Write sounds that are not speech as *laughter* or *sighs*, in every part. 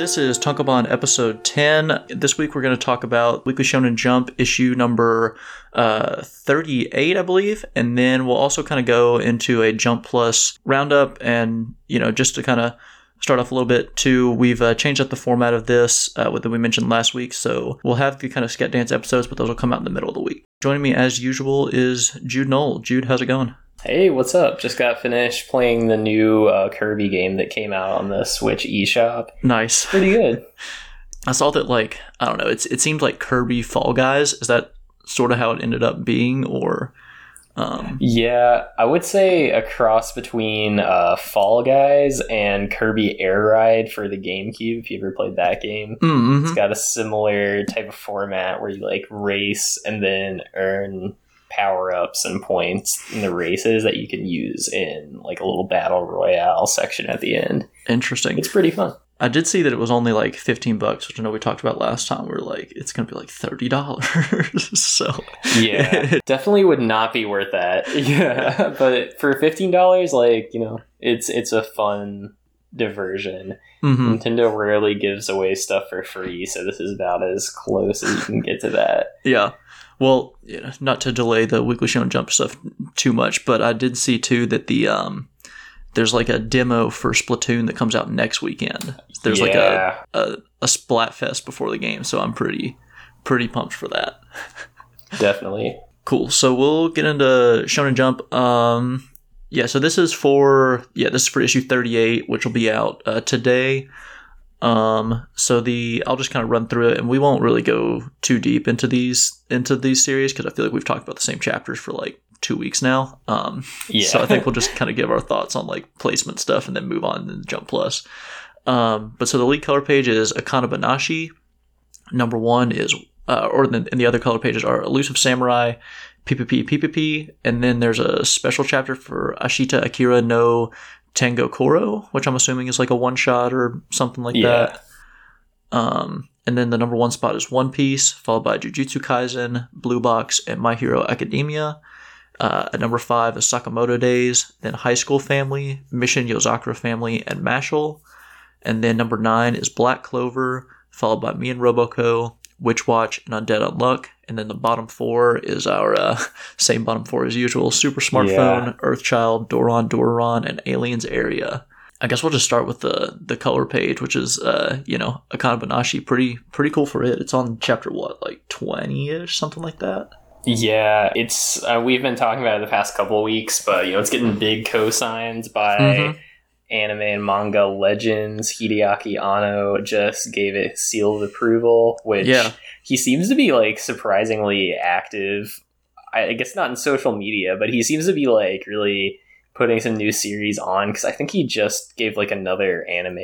This is Tunkabon episode 10. This week we're going to talk about Weekly Shonen Jump issue number uh, 38, I believe. And then we'll also kind of go into a Jump Plus roundup and, you know, just to kind of start off a little bit too, we've uh, changed up the format of this uh, that we mentioned last week. So we'll have the kind of Sket Dance episodes, but those will come out in the middle of the week. Joining me as usual is Jude Knoll. Jude, how's it going? Hey, what's up? Just got finished playing the new uh, Kirby game that came out on the Switch eShop. Nice. Pretty good. *laughs* I saw that like I don't know. It's it seemed like Kirby Fall Guys. Is that sort of how it ended up being, or? Um, yeah, I would say a cross between uh, Fall Guys and Kirby Air Ride for the GameCube. If you ever played that game, mm-hmm. it's got a similar type of format where you like race and then earn power ups and points in the races that you can use in like a little battle royale section at the end. Interesting. It's pretty fun. I did see that it was only like 15 bucks, which I know we talked about last time. We are like, it's going to be like $30. *laughs* so, yeah, *laughs* definitely would not be worth that. *laughs* Yeah. but for $15, like, you know, it's, it's a fun diversion. Mm-hmm. Nintendo rarely gives away stuff for free, so this is about as close as you can get to that. Yeah. Well, not to delay the Weekly Shonen Jump stuff too much, but I did see too that the um, there's like a demo for Splatoon that comes out next weekend. There's yeah. like a, a a Splatfest before the game, so I'm pretty pretty pumped for that. Definitely. Cool. So we'll get into Shonen Jump. Um, yeah. So this is for yeah this is for issue 38, which will be out uh, today. Um, so the I'll just kind of run through it, and we won't really go too deep into these into these series because I feel like we've talked about the same chapters for like two weeks now. Um, yeah. So I think we'll just kind of give our thoughts on like placement stuff and then move on and Jump Plus. Um, but so the lead color page is Akane Banashi. Number one is, uh, or the, and the other color pages are Elusive Samurai, PPP PPP, and then there's a special chapter for Ashita Akira no Tengo Koro, which I'm assuming is like a one shot or something like Yeah. that. Um, and then the number one spot is One Piece, followed by Jujutsu Kaisen, Blue Box, and My Hero Academia. Uh, at number five is Sakamoto Days, then High School Family, Mission Yozakura Family, and Mashle. And then number nine is Black Clover, followed by Me and Roboco, Witch Watch, and Undead Unluck. And then the bottom four is our uh, *laughs* same bottom four as usual Super Smartphone, Earthchild, Doron Doron, and Aliens Area. I guess we'll just start with the the color page, which is uh, you know, Akane Banashi, pretty pretty cool for it. It's on chapter what, like twenty ish, something like that. Yeah, it's uh, we've been talking about it the past couple weeks, but you know, it's getting big cosigns by Mhm. Anime and manga legends. Hideaki Anno just gave it seal of approval, which Yeah. he seems to be like surprisingly active. I guess not in social media, but he seems to be like really putting some new series on because I think he just gave like another anime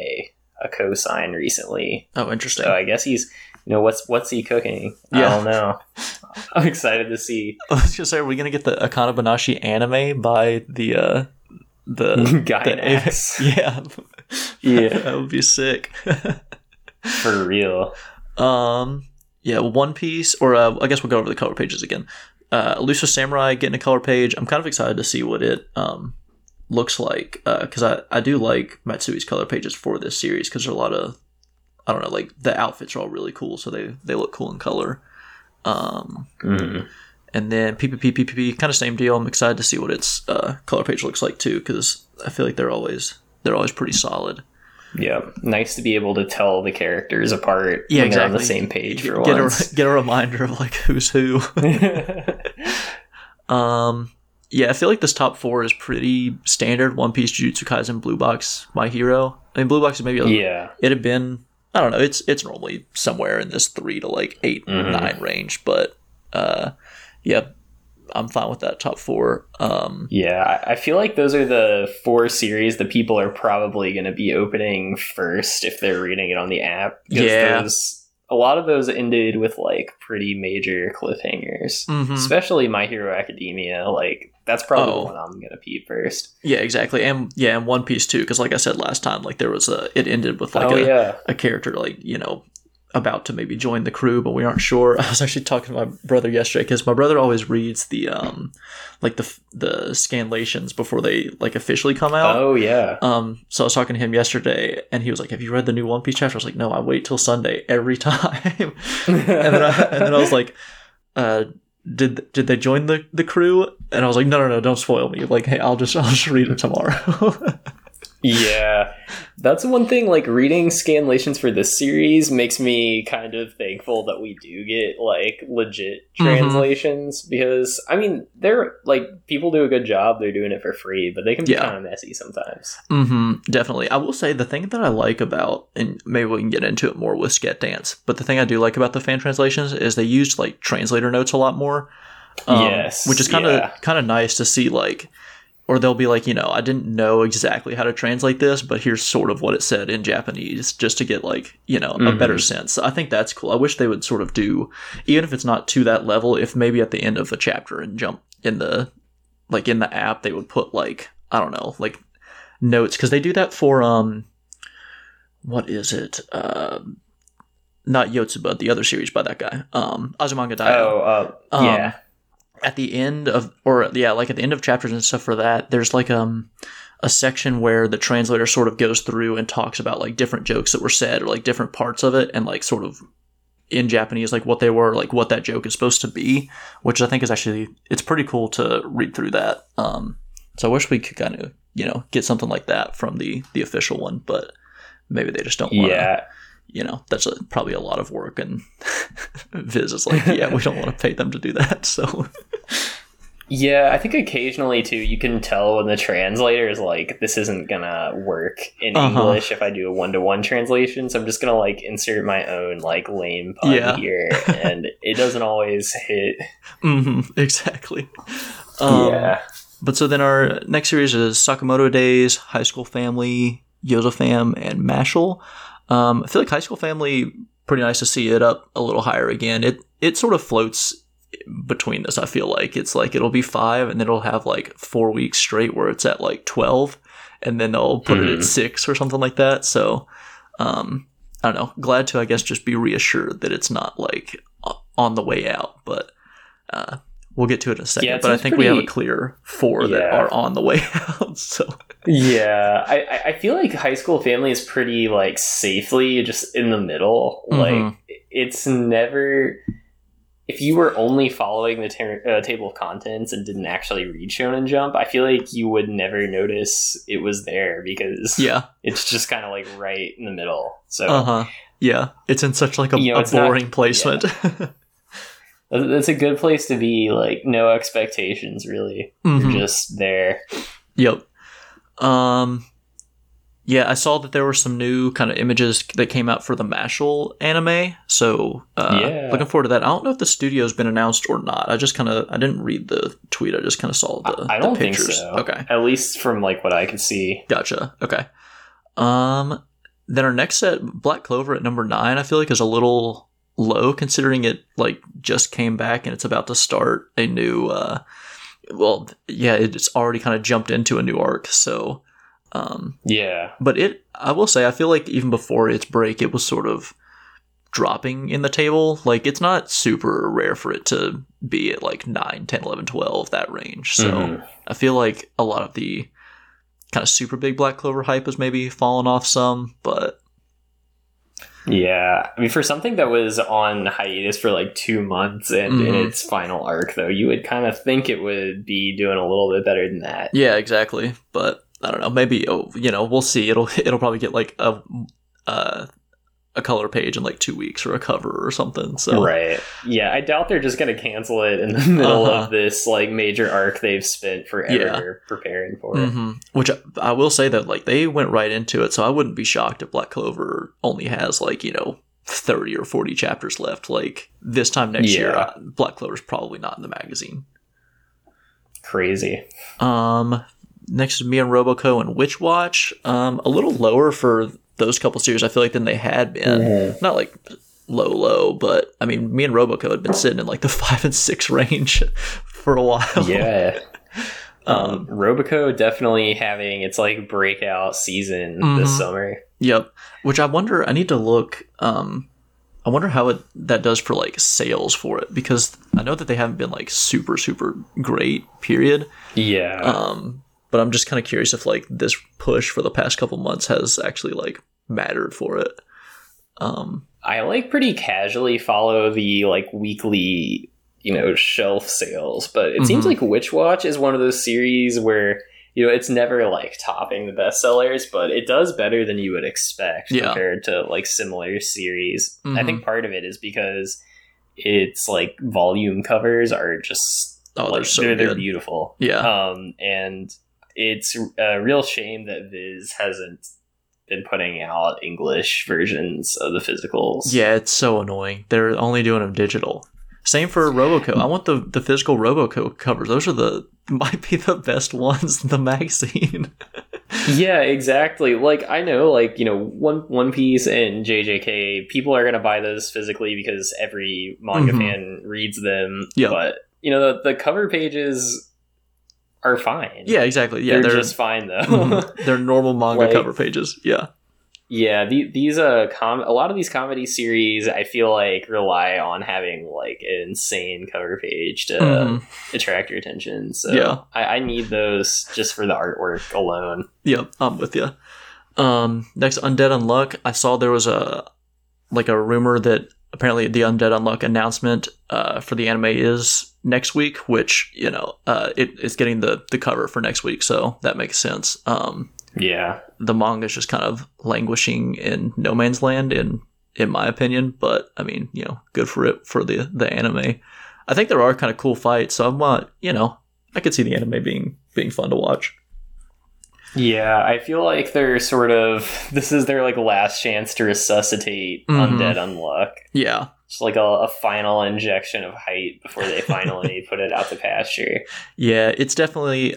a cosign recently. Oh, interesting. So I guess he's you know what's what's he cooking? Yeah. I don't know. *laughs* I'm excited to see *laughs* I was gonna say, are we gonna get the Akane Banashi anime by the uh the *laughs* Guy the- X. *laughs* Yeah, Yeah. *laughs* that would be sick. for real. um, yeah, One Piece, or uh, I guess we'll go over the color pages again. Uh, Elusive Samurai getting a color page. I'm kind of excited to see what it um looks like because I I do like Matsui's color pages for this series because there's a lot of I don't know like the outfits are all really cool, so they they look cool in color. Um, Mhm. And then PPP, PPP, kind of same deal. I'm excited to see what its uh, color page looks like too, because I feel like they're always they're always pretty solid. Yeah, nice to be able to tell the characters apart. Yeah, when they're on the same page for get once. a *laughs* get a reminder of like who's who. *laughs* um, yeah, I feel like this top four is pretty standard. One Piece, Jujutsu Kaisen, Blue Box, My Hero. I mean, Blue Box is maybe a, yeah, it had been I don't know. It's it's normally somewhere in this three to like 8 Mhm. nine range, but uh, yeah, I'm fine with that top four. Um, yeah. I feel like those are the four series that people are probably going to be opening first if they're reading it on the app. Yeah. those- a lot of those ended with like pretty major cliffhangers. mhm. Especially My Hero Academia, like that's probably Oh. the one I'm gonna peep first. Yeah, exactly, and yeah, and One Piece too, because like I said last time, like there was a it ended with like oh a, yeah, a character like you know about to maybe join the crew, but we aren't sure. *laughs* I was actually talking to my brother yesterday because my brother always reads the um like the the scanlations before they like officially come out. Oh yeah. Um, so I was talking to him yesterday, and he was like, "Have you read the new One Piece chapter?" I was like, "No, I wait till Sunday every *laughs* time." and then I, and then I was like, uh, "Did did they join the the crew?" And I was like, "No, no, no, don't spoil me. Like, hey, I'll just I'll just read it tomorrow." *laughs* yeah that's one thing like reading scanlations for this series makes me kind of thankful that we do get like legit Mhm. translations because i mean they're like people do a good job they're doing it for free but they can be Yeah. kind of messy sometimes mm-hmm, definitely. I will say the thing that I like about, and maybe we can get into it more with Sket Dance, but the thing I do like about the fan translations is they use like translator notes a lot more. um, Yes, which is kind of yeah. kind of nice to see. Like, or they'll be like, you know, I didn't know exactly how to translate this, but here's sort of what it said in Japanese, just to get like, you know, a Mhm. better sense. I think that's cool. I wish they would sort of do, even if it's not to that level, if maybe at the end of a chapter and jump in the, like in the app, they would put like I don't know, like notes because they do that for um, what is it? Um, not Yotsuba, the other series by that guy, um, Azumanga Daioh oh uh, Um, yeah at the end of or yeah like at the end of chapters and stuff for that there's like um a section where the translator sort of goes through and talks about like different jokes that were said or like different parts of it and like sort of in japanese like what they were like what that joke is supposed to be which i think is actually it's pretty cool to read through that. Um so i wish we could kind of you know get something like that from the the official one but maybe they just don't want to yeah you know that's a, probably a lot of work and *laughs* viz is like yeah we don't want to pay them to do that so Yeah, I think occasionally too, you can tell when the translator is like, "This isn't gonna work in Uh-huh. English if I do a one-to-one translation." So I'm just gonna like insert my own like lame pun Yeah. here, and it doesn't always hit. Mm-hmm, exactly. Um, yeah, But so then our next series is Sakamoto Days, High School Family, Yozofam, and Mashle. Um, I feel like High School Family, pretty nice to see it up a little higher again. It it sort of floats between this. I feel like it's like it'll be five, and then it'll have like four weeks straight where it's at like twelve, and then they'll put it Mhm. at six or something like that. So, um, I don't know. Glad to I guess just be reassured that it's not like on the way out, but uh, we'll get to it in a second. Yeah, but I think we have a clear four that are on the way *laughs* out. So yeah. I I- feel like High School Family is pretty like safely just in the middle. Like Mhm. it's never. If you were only following the ter- uh, table of contents and didn't actually read Shonen Jump, I feel like you would never notice it was there because yeah, it's just kind of like right in the middle. So uh huh, yeah. It's in such like a, You know, a it's not- boring placement. that- *laughs* that's a good place to be. Like no expectations, really. Mhm. You're just there. Yep. Um yeah, I saw that there were some new kind of images that came out for the Mashle anime. So uh Yeah. looking forward to that. I don't know if the studio's been announced or not. I just kind of I didn't read the tweet. I just kind of saw the, I the don't think pictures. so. Okay. At least from like what I could see. Gotcha. Okay. Um then our next set, Black Clover at number nine, I feel like is a little low considering it like just came back and it's about to start a new uh well yeah, it's already kind of jumped into a new arc, so um Yeah. but it I will say I feel like even before its break it was sort of dropping in the table like it's not super rare for it to be at like 9 10 11 12 that range so Mhm. I feel like a lot of the kind of super big Black Clover hype has maybe fallen off some, but Yeah. I mean, for something that was on hiatus for like two months and in Mhm. its final arc, though, you would kind of think it would be doing a little bit better than that. yeah, exactly. But I don't know. Maybe oh, you know we'll see. It'll *laughs* it'll probably get like a uh, a color page in like two weeks or a cover or something. So Right. Yeah, I doubt they're just going to cancel it in the *laughs* middle Uh-huh. of this like major arc they've spent forever Yeah. preparing for. hmm Which I, I will say that like they went right into it, so I wouldn't be shocked if Black Clover only has like you know thirty or forty chapters left. Like this time next year, Yeah. uh, Black Clover's probably not in the magazine. Crazy. Um, next is me and Roboco and Witch Watch. Um, a little lower for those couple series. I feel like than they had been. Mhm. Not like low, low, but I mean, me and Roboco had been sitting in like the *laughs* five and six range *laughs* for a while. Yeah. *laughs* Um, Um, Roboco definitely having its like breakout season Mhm. this summer. Yep. Which I wonder. I need to look. Um, I wonder how it that does for like sales for it because I know that they haven't been like super super great. Period. Yeah. Um, but I'm just kind of curious if like this push for the past couple months has actually like mattered for it. Um, I like pretty casually follow the like weekly, you know, shelf sales, but it seems Mhm. like Witch Watch is one of those series where you know it's never like topping the bestsellers, but it does better than you would expect Yeah. compared to like similar series. I Mhm. think part of it is because it's like volume covers are just Oh, they're like, so they're, they're beautiful. yeah. Um, and it's a real shame that Viz hasn't been putting out English versions of the physicals. Yeah, it's so annoying. They're only doing them digital. Same for Roboco. I want the the physical Roboco covers. Those are the *laughs* might be the best ones in the *laughs* magazine. yeah, exactly. Like I know, like you know, One One Piece and JJK, people are gonna buy those physically because every manga Mhm. fan reads them. Yeah. but you know, the, the cover pages are fine. yeah, exactly. Yeah, they're, they're just fine though. *laughs* Mhm. they're normal manga Like- cover pages. Yeah. Yeah, the, these uh com a lot of these comedy series I feel like rely on having like an insane cover page to Mhm. attract your attention. So Yeah. I, I need those just for the artwork alone. Yep, I'm with you. Um, next, Undead Unluck. I saw there was a like a rumor that apparently the Undead Unluck announcement uh, for the anime is next week, which you know uh, it, it's getting the the cover for next week, so that makes sense. Um, Yeah. the manga is just kind of languishing in no man's land, in in my opinion. But I mean, you know, good for it for the the anime. I think there are kind of cool fights, so I'm not, you know, I could see the anime being being fun to watch. Yeah, I feel like they're sort of this is their like last chance to resuscitate Mhm. Undead Unluck. Yeah, It's like a, a final injection of height before they finally *laughs* put it out to pasture. Yeah, it's definitely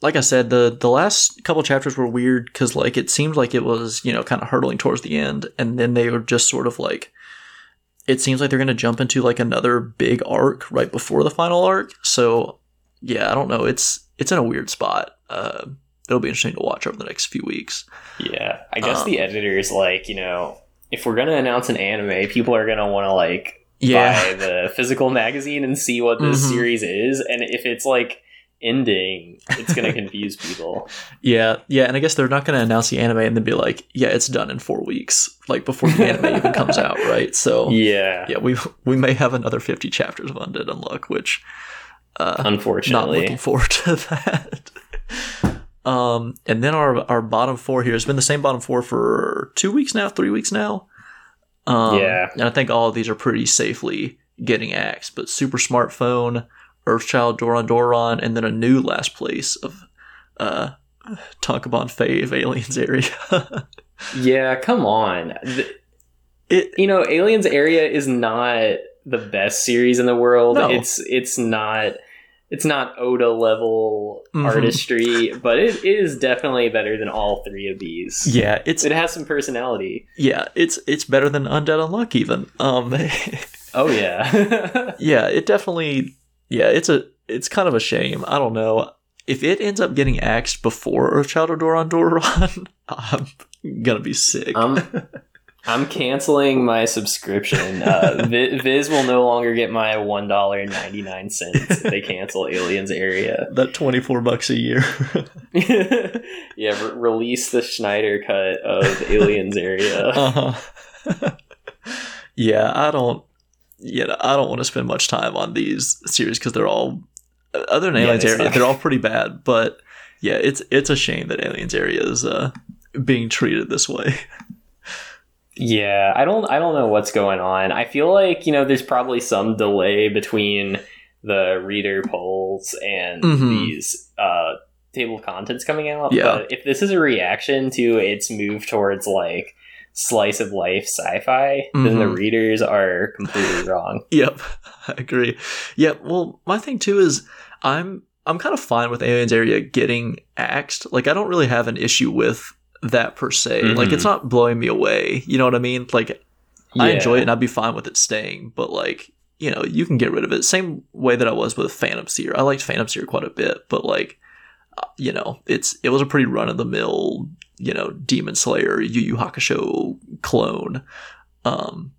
like I said the the last couple chapters were weird because like it seemed like it was you know kind of hurtling towards the end, and then they were just sort of like it seems like they're gonna jump into like another big arc right before the final arc. So yeah, I don't know. It's it's in a weird spot. Uh, it'll be interesting to watch over the next few weeks. Yeah, I guess Um, the editors like you know if we're gonna announce an anime, people are gonna want to like Yeah, buy the physical magazine and see what this Mhm. series is, and if it's like ending, it's gonna *laughs* confuse people. yeah, yeah. And I guess they're not gonna announce the anime and then be like, yeah, it's done in four weeks, like before the anime even *laughs* comes out, right? So Yeah, yeah, we we may have another fifty chapters of Undead Unluck, which uh, unfortunately, not looking forward *laughs* to that. Um, and then our our bottom four here has been the same bottom four for two weeks now, three weeks now. Um, Yeah. and I think all of these are pretty safely getting axed. But Super Smartphone, Earthchild, Doron Doron, and then a new last place of uh, Tankabon Fave Aliens area. *laughs* Yeah, come on. Th- it you know, Aliens Area is not the best series in the world. No. It's it's not it's not Oda level Mhm. artistry, but it is definitely better than all three of these. yeah, it's It has some personality. yeah, it's it's better than Undead Unluck even. Um, *laughs* Oh yeah. *laughs* yeah, it definitely. Yeah, it's a it's kind of a shame. I don't know if it ends up getting axed before Earthchild or Doron Doron. *laughs* I'm gonna be sick. I'm I'm canceling my subscription. Uh, Viz will no longer get my one dollar and ninety nine cents they cancel Aliens Area. *laughs* that twenty four bucks a year. yeah, re- release the Snyder cut of Aliens Area. *laughs* uh-huh. yeah, I don't. You know, I don't want to spend much time on these series because they're all other than Aliens it's Area. They're all pretty bad, but yeah, it's it's a shame that Aliens Area is uh, being treated this way. Yeah, I don't I don't know what's going on. I feel like, you know, there's probably some delay between the reader polls and Mhm. these uh table of contents coming out. Yeah. But if this is a reaction to its move towards like slice of life sci-fi, then the Mhm. readers are completely *laughs* wrong. Yep, *laughs* I agree. Yeah, well, my thing too is I'm I'm kind of fine with Aliens Area getting axed. Like I don't really have an issue with that per se. Like Mhm. it's not blowing me away. You know what I mean? Like I enjoy it and I'd be fine with it staying, but like, you know, you can get rid of it. Same way that I was with Phantom Seer. I liked Phantom Seer quite a bit, but like uh, you know, it's it was a pretty run of the mill, you know, Demon Slayer, Yu Yu Hakusho clone. Um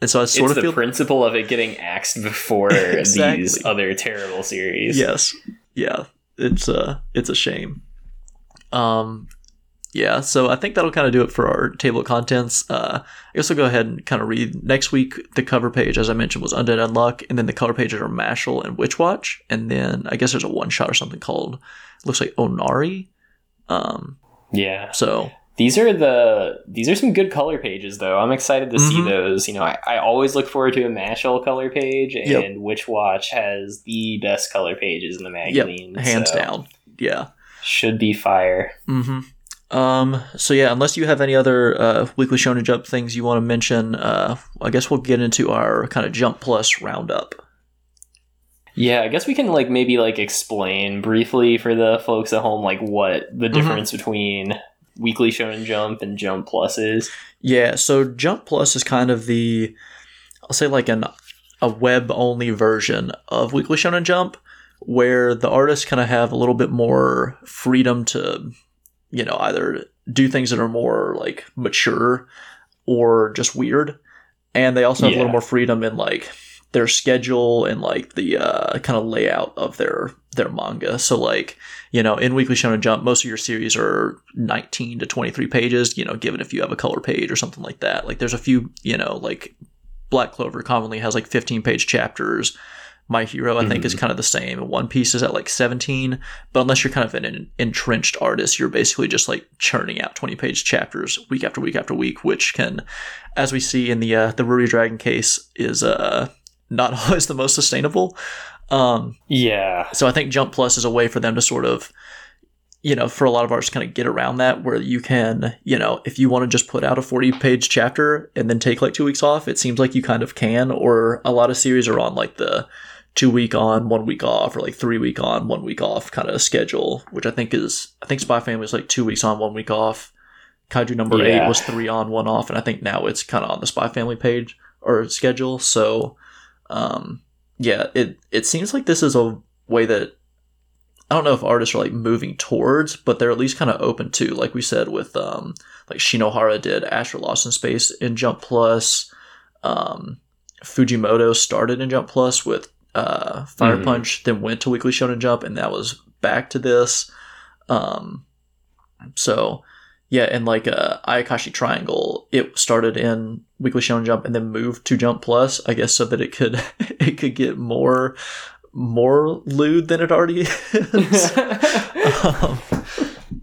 and so I sort it's of the feel principle of it getting axed before *laughs* Exactly. these other terrible series. yes, yeah, it's uh it's a shame. Um, yeah, so I think that'll kind of do it for our table of contents. Uh, I guess I'll go ahead and kind of read next week. The cover page, as I mentioned, was Undead Unluck, and then the color pages are Mashle and Witch Watch, and then I guess there's a one shot or something called looks like Onari. Um, yeah. so These are the these are some good color pages though. I'm excited to see Mhm. those. You know, I, I always look forward to a Mashle color page, and Yep. Witch Watch has the best color pages in the magazine. hands so down, yeah. Should be fire. Mm-hmm. Um, so yeah, unless you have any other uh, weekly Shonen Jump things you want to mention, uh, I guess we'll get into our kind of Jump Plus roundup. Yeah, I guess we can like maybe like explain briefly for the folks at home like what the Mhm. difference between Weekly Shonen Jump and Jump Plus is. Yeah, so Jump Plus is kind of the, I'll say like an a web only version of Weekly Shonen Jump, where the artists kind of have a little bit more freedom to, you know, either do things that are more like mature or just weird, and they also have a little more freedom in like their schedule and like the uh, kind of layout of their their manga. So like you know, in Weekly Shonen Jump, most of your series are 19 to 23 pages, you know, given if you have a color page or something like that. Like there's a few, you know, like Black Clover commonly has like 15 page chapters. My Hero, I think, is kind of the same. One Piece is at like 17, but unless you're kind of an entrenched artist, you're basically just like churning out 20 page chapters week after week after week, which can, as we see in the uh, the Ruri Dragon case, is uh, not *laughs* always the most sustainable. Um, Yeah. so I think Jump Plus is a way for them to sort of, you know, for a lot of artists kind of get around that where you can, you know, if you want to just put out a 40 page chapter and then take like two weeks off, it seems like you kind of can. Or a lot of series are on like the two week on, one week off, or like three week on, one week off kind of schedule, which I think is, I think Spy Family is like two weeks on, one week off. Kaiju number eight was three on, one off. And I think now it's kind of on the Spy Family page or schedule. So, um, yeah, it it seems like this is a way that I don't know if artists are like moving towards, but they're at least kind of open to, like we said with um like Shinohara did Astra Lost in Space in Jump Plus. Um Fujimoto started in Jump Plus with uh Fire Mhm. Punch, then went to Weekly Shonen Jump, and that was back to this. Um so yeah, and like uh, Ayakashi Triangle, it started in Weekly Shonen Jump and then moved to Jump Plus, I guess, so that it could *laughs* it could get more more lewd than it already *laughs* is. um,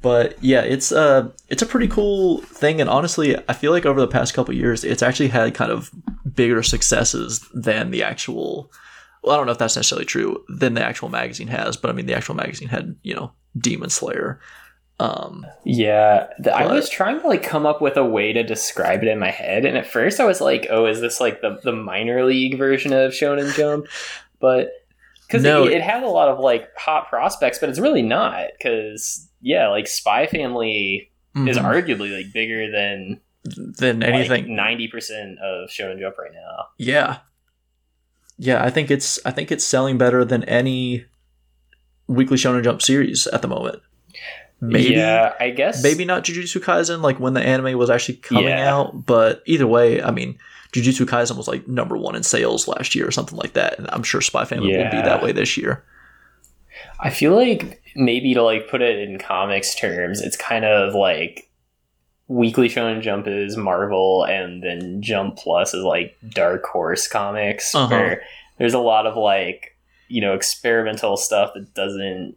but yeah, it's uh it's a pretty cool thing, and honestly, I feel like over the past couple years, it's actually had kind of bigger successes than the actual. Well, I don't know if that's necessarily true than the actual magazine has, but I mean, the actual magazine had you know Demon Slayer. Um, Yeah, the, I was trying to like come up with a way to describe it in my head, and at first I was like, "Oh, is this like the the minor league version of Shonen Jump?" But because No. it, it had a lot of like hot prospects, but it's really not. Because yeah, like Spy Family is mhm. arguably like bigger than than anything. ninety percent of Shonen Jump right now. Yeah. Yeah, I think it's I think it's selling better than any Weekly Shonen Jump series at the moment. Maybe yeah, I guess maybe not Jujutsu Kaisen like when the anime was actually coming Yeah. out, but either way, I mean Jujutsu Kaisen was like number 1 in sales last year or something like that, and I'm sure Spy Family will be that way this year. I feel like maybe to like put it in comics terms, it's kind of like Weekly Shonen Jump is Marvel, and then Jump Plus is like Dark Horse Comics, Uh-huh. where there's a lot of like you know experimental stuff that doesn't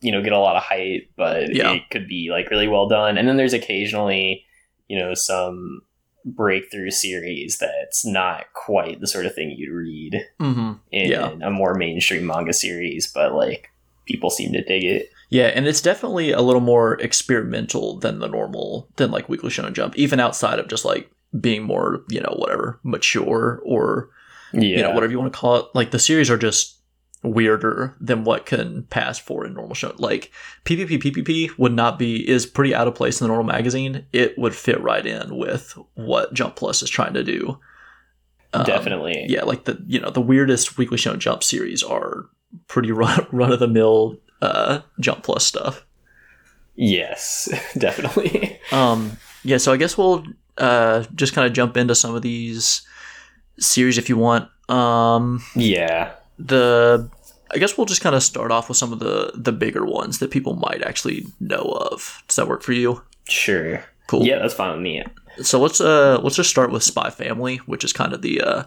you know get a lot of hype, but Yeah. it could be like really well done. And then there's occasionally you know some breakthrough series that's not quite the sort of thing you'd read Mhm. in Yeah. a more mainstream manga series, but like people seem to dig it. Yeah, and it's definitely a little more experimental than the normal than like Weekly Shonen Jump, even outside of just like being more, you know, whatever, mature or Yeah. you know, whatever you want to call it. Like the series are just weirder than what can pass for a normal show. Like PPP PPP would not be is pretty out of place in the normal magazine. It would fit right in with what Jump Plus is trying to do. Um, Definitely. yeah, like the you know the weirdest Weekly Shonen Jump series are pretty *laughs* run run of the mill uh, Jump Plus stuff. Yes, *laughs* definitely. Um, yeah, so I guess we'll uh, just kind of jump into some of these series if you want. Um, Yeah. the I guess we'll just kind of start off with some of the the bigger ones that people might actually know of. Does that work for you? Sure. Cool. Yeah, that's fine with me. So let's uh let's just start with Spy Family, which is kind of the uh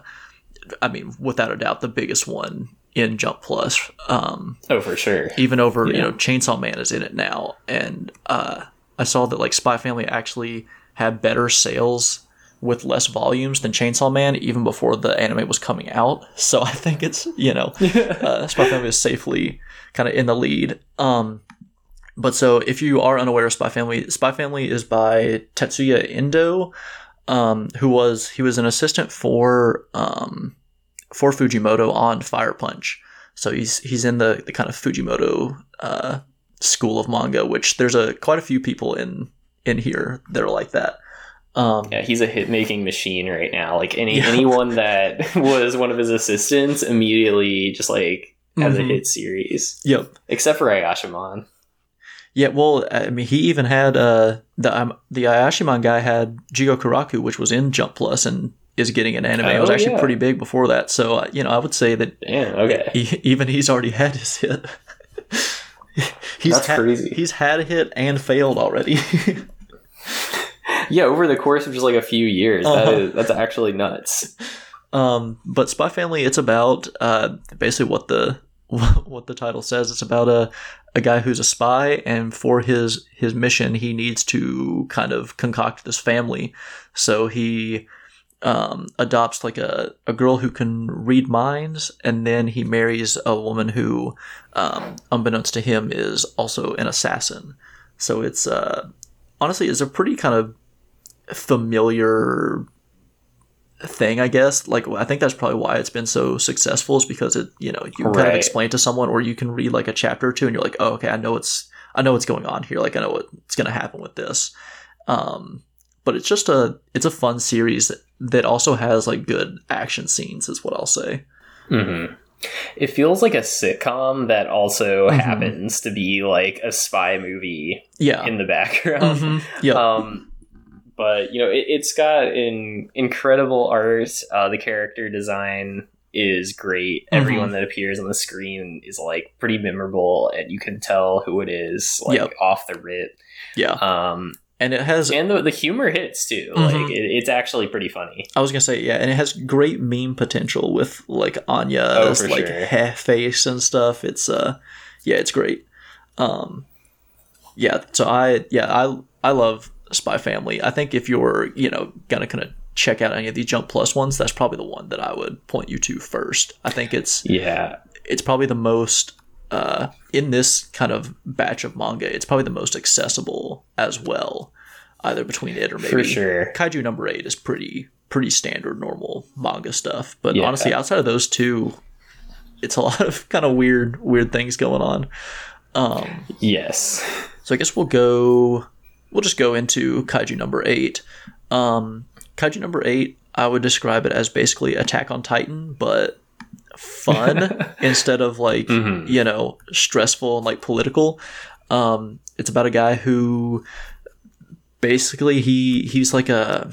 I mean, without a doubt the biggest one in Jump Plus. Um Oh, for sure. even over, you know, Chainsaw Man is in it now and uh I saw that like Spy Family actually had better sales with less volumes than Chainsaw Man even before the anime was coming out. *laughs* So I think it's, you know, *laughs* uh, Spy Family is safely kind of in the lead. Um, but so if you are unaware of Spy Family, Spy Family is by Tatsuya Endo, um, who was he was an assistant for um, for Fujimoto on Fire Punch. So he's he's in the, the kind of Fujimoto uh, school of manga, which there's a quite a few people in in here that are like that. Um, Yeah, he's a hit making machine right now. Like any Yeah. anyone that *laughs* was one of his assistants immediately just like has Mhm. a hit series. Yep. Except for Ayashimon. Yeah, well, I mean, he even had uh, the um, the Ayashimon guy had Jigokuraku, which was in Jump Plus and is getting an anime. it was Oh, actually yeah. pretty big before that. So, uh, you know, I would say that Damn, okay. he, even he's already had his hit. *laughs* he's That's had, crazy. He's had a hit and failed already. Yeah, over the course of just like a few years. Uh-huh. is that's actually nuts. Um, but Spy Family, it's about uh, basically what the *laughs* what the title says. It's about a a guy who's a spy, and for his his mission, he needs to kind of concoct this family. So he um, adopts like a, a girl who can read minds, and then he marries a woman who, um, unbeknownst to him, is also an assassin. So it's uh, honestly it's a pretty kind of familiar thing, I guess. Like I think that's probably why it's been so successful is because it, you know, you can kind of explain to someone or you can read like a chapter or two and you're like, oh, okay, I know what's I know what's going on here. Like I know what's going to happen with this. Um, but it's just a it's a fun series that, also has like good action scenes, is what I'll say. hmm It feels like a sitcom that also Mhm. happens to be like a spy movie Yeah. in the background. Mhm. Yeah. Um, but you know, it, it's got an incredible art. Uh, the character design is great. Mm-hmm. Everyone that appears on the screen is like pretty memorable, and you can tell who it is like Yep. off the rip. yeah. Um, And it has and the, the humor hits too. Mhm. Like it, it's actually pretty funny. I was gonna say yeah, and it has great meme potential with like Anya's Oh, like sure. face and stuff. It's uh, yeah, it's great. Um, yeah, so I yeah I I love Spy Family. I think if you're you know gonna kind of check out any of these Jump Plus ones, that's probably the one that I would point you to first. I think it's Yeah, it's probably the most uh, in this kind of batch of manga. It's probably the most accessible as well, either between it or maybe for sure. Kaiju number eight is pretty pretty standard normal manga stuff. But Yeah. honestly, outside of those two, it's a *laughs* lot of kind of weird weird things going on. Um, Yes. so I guess we'll go. We'll just go into Kaiju number eight. Um, Kaiju number eight, I would describe it as basically Attack on Titan, but fun *laughs* instead of like Mhm. you know stressful and like political. Um, it's about a guy who basically he he's like a.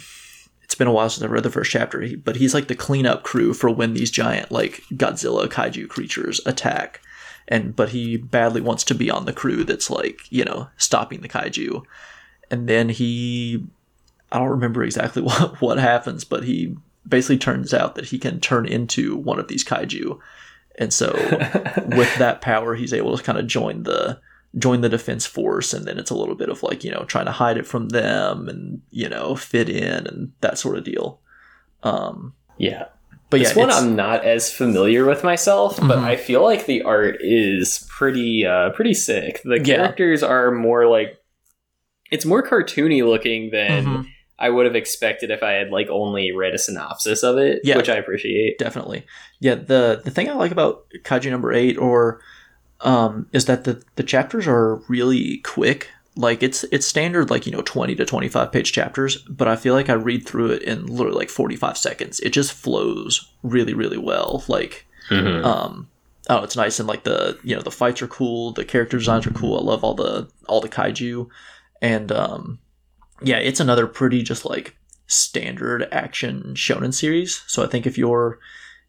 It's been a while since I read the first chapter, but he's like the cleanup crew for when these giant like Godzilla kaiju creatures attack and but he badly wants to be on the crew that's like you know stopping the kaiju and then he i don't remember exactly *laughs* what what happens but he basically turns out that he can turn into one of these kaiju and so *laughs* with that power he's able to kind of join the join the defense force and then it's a little bit of like you know trying to hide it from them and you know fit in and that sort of deal um yeah. but yeah this one I'm not as familiar with myself, but Mhm. I feel like the art is pretty uh pretty sick. The Yeah. characters are more like it's more cartoony looking than Mhm. I would have expected if I had like only read a synopsis of it, Yeah. which I appreciate. definitely yeah the the thing i like about kaiju number eight or um is that the the chapters are really quick like it's it's standard like you know 20 to 25 page chapters but i feel like i read through it in literally like 45 seconds it just flows really really well like Mhm. um oh it's nice and like the you know the fights are cool the character designs are cool i love all the all the kaiju and um yeah it's another pretty just like standard action shonen series. So I think if you're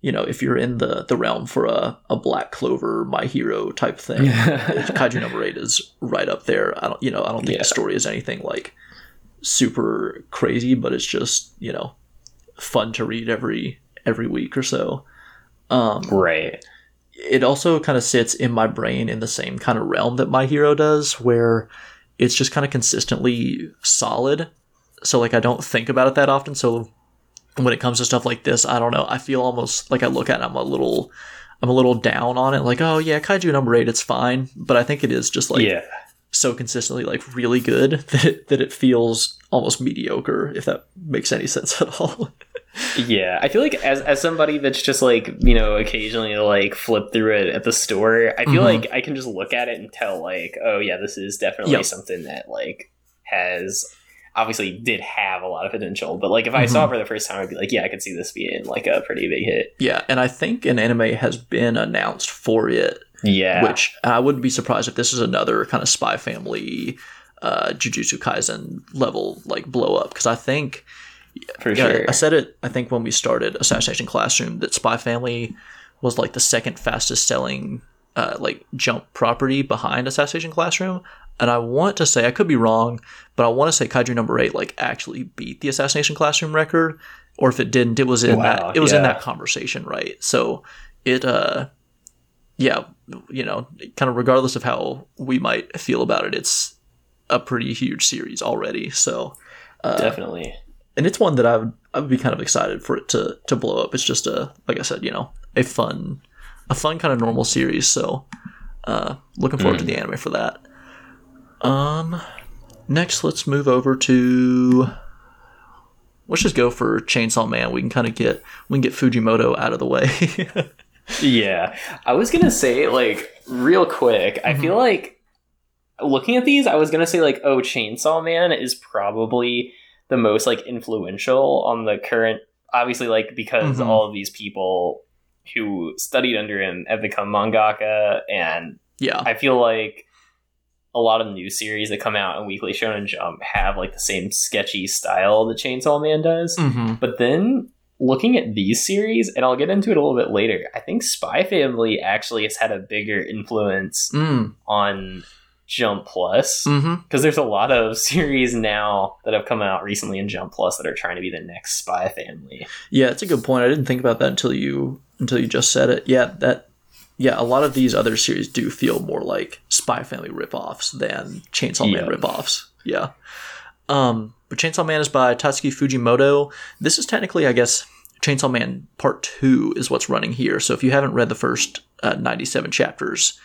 you know, if you're in the the realm for a, a Black Clover, My Hero type thing, Kaiju number eight is right up there. I don't, you know, I don't think Yeah. the story is anything like super crazy, but it's just you know fun to read every every week or so. Um, Right. it also kind of sits in my brain in the same kind of realm that My Hero does, where it's just kind of consistently solid. So like I don't think about it that often. So when it comes to stuff like this, I don't know. I feel almost like I look at it, I'm a little I'm a little down on it. Like, oh yeah, Kaiju number eight, it's fine. But I think it is just like yeah. so consistently like really good *laughs* that it, that it feels almost mediocre, if that makes any sense at all. *laughs* Yeah, I feel like as as somebody that's just like you know occasionally like flip through it at the store, I feel Mhm. like I can just look at it and tell like, oh yeah, this is definitely Yep. something that like has obviously did have a lot of potential. But like if I saw it for the first time, I'd be like, yeah, I could see this being like a pretty big hit. yeah, and I think an anime has been announced for it Yeah, which I wouldn't be surprised if this is another kind of Spy Family, uh, Jujutsu Kaisen level like blow up because I think for yeah, sure. I said it I think when we started Assassination Classroom that Spy Family was like the second fastest selling uh, like jump property behind Assassination Classroom. And I want to say I could be wrong, but I want to say Kaiju number eight like actually beat the Assassination Classroom record, or if it didn't, it was in Wow, that it was in that conversation, right? So it uh yeah, you know, kind of regardless of how we might feel about it, it's a pretty huge series already. So uh, definitely. And it's one that I would I would be kind of excited for it to to blow up. It's just a like I said, you know, a fun a fun kind of normal series. So uh, looking forward to the anime for that. Um, next let's move over to. Let's just go for Chainsaw Man. We can kind of get we can get Fujimoto out of the way. *laughs* Yeah, I was gonna say like real quick. I feel like looking at these, I was gonna say like, oh, Chainsaw Man is probably the most like influential on the current. Obviously, like because Mhm. all of these people who studied under him have become mangaka, and yeah, I feel like a lot of new series that come out in Weekly Shonen Jump have like the same sketchy style that Chainsaw Man does. mm-hmm. But then looking at these series, and I'll get into it a little bit later, I think Spy Family actually has had a bigger influence mm, on Jump Plus. mm-hmm. Because there's a lot of *laughs* series now that have come out recently in Jump Plus that are trying to be the next Spy Family. Yeah, it's a good point. I didn't think about that until you until you just said it. Yeah, that yeah, a lot of these other series do feel more like Spy Family ripoffs than Chainsaw Man ripoffs. Yeah. Um, but Chainsaw Man is by Tatsuki Fujimoto. This is technically, I guess, Chainsaw Man Part Two is what's running here. So if you haven't read the first uh, ninety-seven chapters,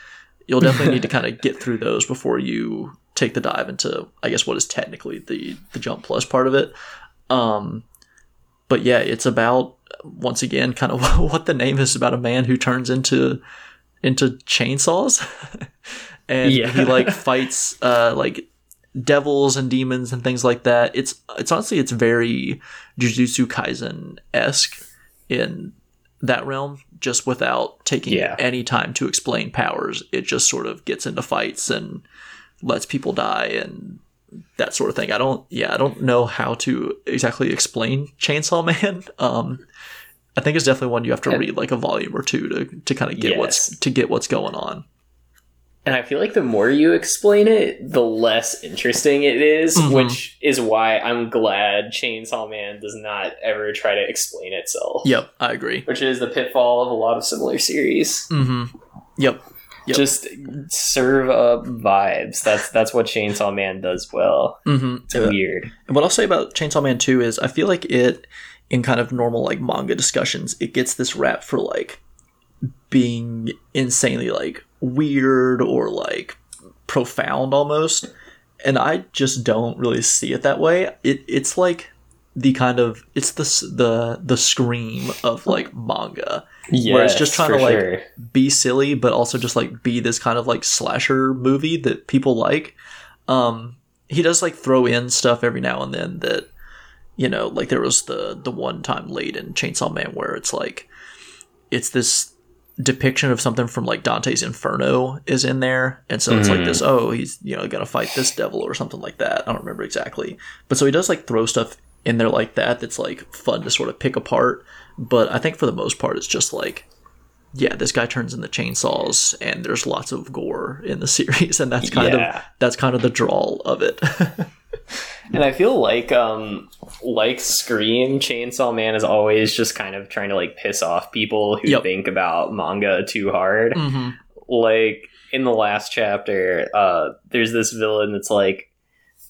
you'll definitely need to *laughs* kind of get through those before you take the dive into, I guess, what is technically the the Jump Plus part of it. Um, but yeah, it's about once again kind of *laughs* what the name is about a man who turns into into chainsaws, *laughs* and Yeah. he like fights uh like devils and demons and things like that. It's it's honestly it's very Jujutsu Kaisen esque in that realm, just without taking Yeah. any time to explain powers. It just sort of gets into fights and lets people die and that sort of thing. I don't yeah, I don't know how to exactly explain Chainsaw Man. *laughs* Um I think it's definitely one you have to read like a volume or two to, to kind of get what's to get what's going on. And I feel like the more you explain it, the less interesting it is, Mhm. which is why I'm glad Chainsaw Man does not ever try to explain itself. Yep, I agree. Which is the pitfall of a lot of similar series. Mm-hmm. Yep. Yep. Just serve up vibes. That's that's what Chainsaw Man does well. Mm-hmm. It's weird. And what I'll say about Chainsaw Man 2 is I feel like it, in kind of normal like manga discussions, it gets this rap for like being insanely like weird or like profound almost. And I just don't really see it that way. It it's like the kind of it's the the the scream of like manga Yeah, Where it's just trying to, like, be silly but also just like be this kind of like slasher movie that people like um he does like throw in stuff every now and then that you know like there was the the one time late in chainsaw man where it's like it's this depiction of something from like dante's inferno is in there and so it's like Mhm. this oh he's you know gonna fight this devil or something like that i don't remember exactly but so he does like throw stuff in there like that that's like fun to sort of pick apart. But I think for the most part, it's just like, yeah, this guy turns into chainsaws, and there's lots of gore in the *laughs* series, and that's kind Yeah. of that's kind of the drawl of it. *laughs* And I feel like um like Scream, Chainsaw Man is always just kind of trying to like piss off people who Yep. think about manga too hard. mm-hmm. Like in the last chapter, uh there's this villain that's like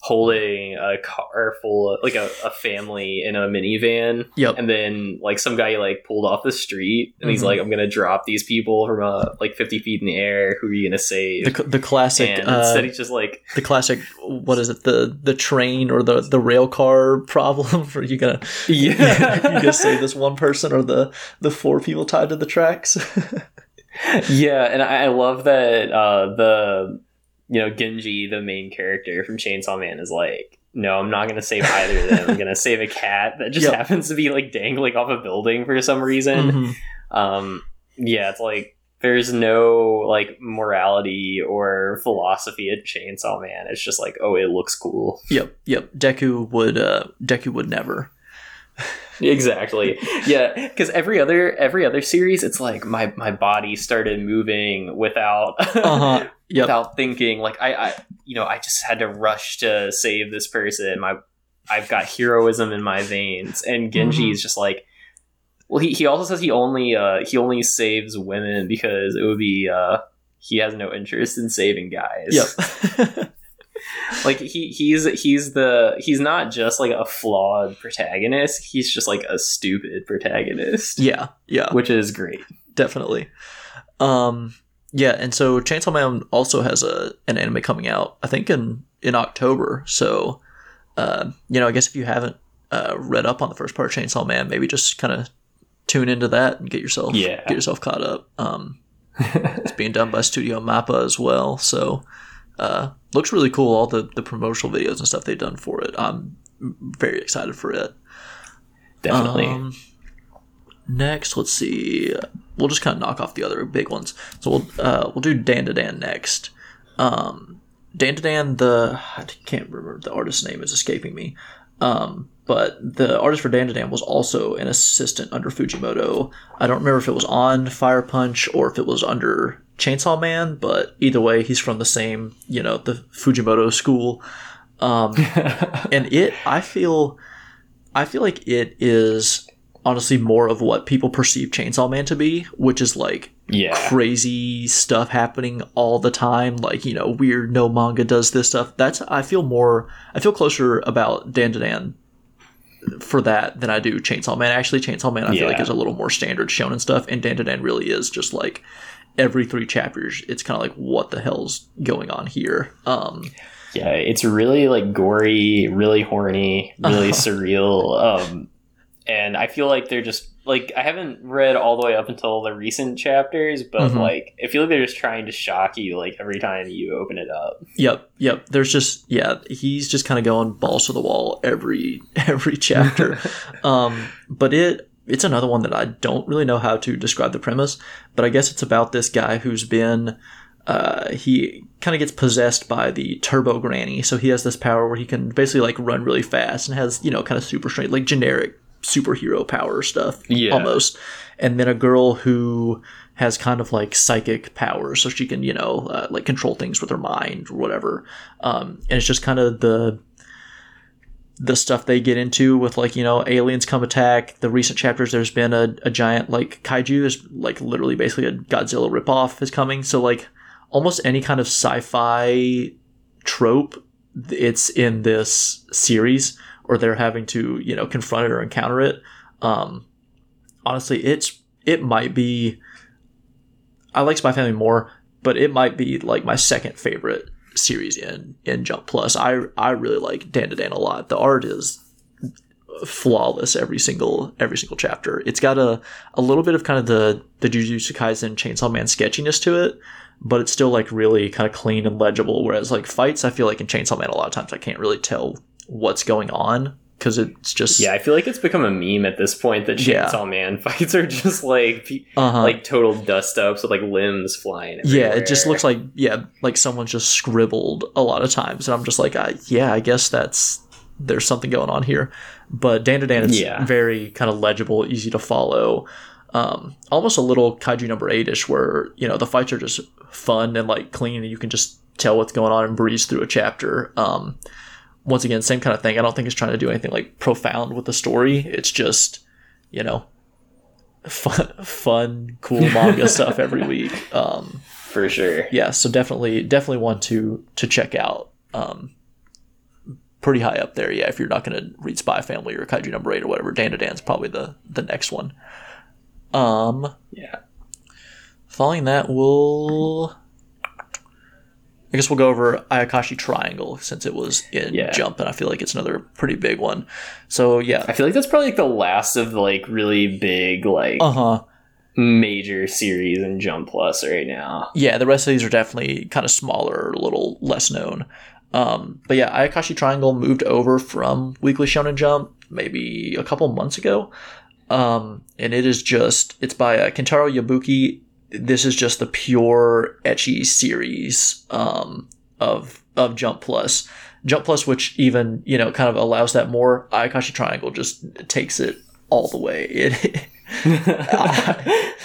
holding a car full of like a, a family in a minivan Yep. and then like some guy like pulled off the street and he's Mhm. like i'm gonna drop these people from uh, like 50 feet in the air who are you gonna save the, the classic and uh, instead he's just like the classic what is it the the train or the the rail car *laughs* problem where you gonna yeah? *laughs* you gonna save this one person or the the four people tied to the tracks *laughs* yeah, and I, I love that uh, the you know Denji, the main character from Chainsaw Man, is like, no, I'm not gonna save either of them. I'm gonna *laughs* save a cat that just Yep. happens to be like dangling off a building for some reason. Mhm. Um, yeah, it's like there's no like morality or philosophy at Chainsaw Man. It's just like, oh, it looks cool. yep yep deku would uh deku would never exactly. Yeah. *laughs* Because every other every other series it's like my my body started moving without uh-huh. *laughs* Yep. without thinking. Like I, I you know i just had to rush to save this person. My i've got heroism in my veins. And denji Mhm. is just like well he, he also says he only uh he only saves women because it would be uh he has no interest in saving guys. Yep *laughs* like he he's he's the he's not just like a flawed protagonist. He's just like a stupid protagonist. Yeah yeah. Which is great. Definitely. Um yeah and so chainsaw man also has a an anime coming out i think in in october. So uh you know i guess if you haven't uh read up on the first part of chainsaw man maybe just kind of tune into that and get yourself Yeah. get yourself caught up. Um *laughs* it's being done by studio mappa as well so uh looks really cool all the the promotional videos and stuff they've done for it i'm very excited for it definitely um, next, let's see. We'll just kind of knock off the other big ones. So we'll uh, we'll do Dandadan next. Um, Dandadan, the I can't remember the artist's name is escaping me. Um, but the artist for Dandadan was also an assistant under Fujimoto. I don't remember if it was on Fire Punch or if it was under Chainsaw Man, but either way, he's from the same, you know, the Fujimoto school. Um, *laughs* and it i feel i feel like it is honestly more of what people perceive chainsaw man to be which is like yeah crazy stuff happening all the time like you know weird no manga does this stuff that's i feel more i feel closer about dandadan for that than i do chainsaw man actually chainsaw man i feel like is a little more standard shonen stuff and dandadan really is just like every three chapters it's kind of like what the hell's going on here um Yeah, it's really like gory, really horny, really *laughs* surreal. Um, and I feel like they're just like I haven't read all the way up until the recent chapters, but Mhm. like I feel like they're just trying to shock you like every time you open it up. Yep, yep. There's just yeah, he's just kind of going balls to the wall every *laughs* every chapter. *laughs* um, but it it's another one that I don't really know how to describe the premise, but I guess it's about this guy who's been uh, he kind of gets possessed by the turbo granny so he has this power where he can basically like run really fast and has you know kind of super strength like generic superhero power stuff Yeah. almost. And then a girl who has kind of like psychic powers so she can you know uh, like control things with her mind or whatever. Um, and it's just kind of the the stuff they get into with like you know aliens come attack. The recent chapters there's been a, a giant like kaiju. There's like literally basically a godzilla ripoff is coming. So like almost any kind of sci-fi trope it's in this series or they're having to you know confront it or encounter it um honestly it's it might be i like spy family more but it might be like my second favorite series in in jump plus. I i really like dandadan a lot. The art is flawless every single every single chapter. It's got a a little bit of kind of the the jujutsu kaisen chainsaw man sketchiness to it but it's still like really kind of clean and legible whereas like fights i feel like in chainsaw man a lot of times i can't really tell what's going on because it's just Yeah, I feel like it's become a meme at this point that Yeah. Chainsaw Man *laughs* fights are just like uh-huh. like total dust ups with like limbs flying. yeah it just looks like yeah like someone just scribbled a lot of times and i'm just like I, yeah i guess that's there's something going on here. But Dandadan, it's Yeah. very kind of legible, easy to follow. Um, almost a little kaiju number eight ish, where you know the fights are just fun and like clean, and you can just tell what's going on and breeze through a chapter. Um, once again, same kind of thing. I don't think it's trying to do anything like profound with the story. It's just you know fun, fun cool manga *laughs* stuff every week. Um, For sure. yeah, so definitely, definitely one to to check out. Um, pretty high up there, yeah. If you're not going to read Spy Family or Kaiju Number Eight or whatever, Dandadan's probably the the next one. Um, Yeah. following that, we'll. I guess we'll go over Ayakashi Triangle since it was in Yeah. Jump, and I feel like it's another pretty big one. So yeah, I feel like that's probably like the last of the, like really big like uh huh. major series in Jump Plus right now. yeah, the rest of these are definitely kind of smaller, a little less known. Um, but yeah, Ayakashi Triangle moved over from Weekly Shonen Jump maybe a couple months ago. Um, and it is just, it's by uh, Kentaro Yabuki. This is just the pure ecchi series um, of of Jump Plus. Jump Plus, which even, you know, kind of allows that more. Ayakashi Triangle just takes it all the way. *laughs* It,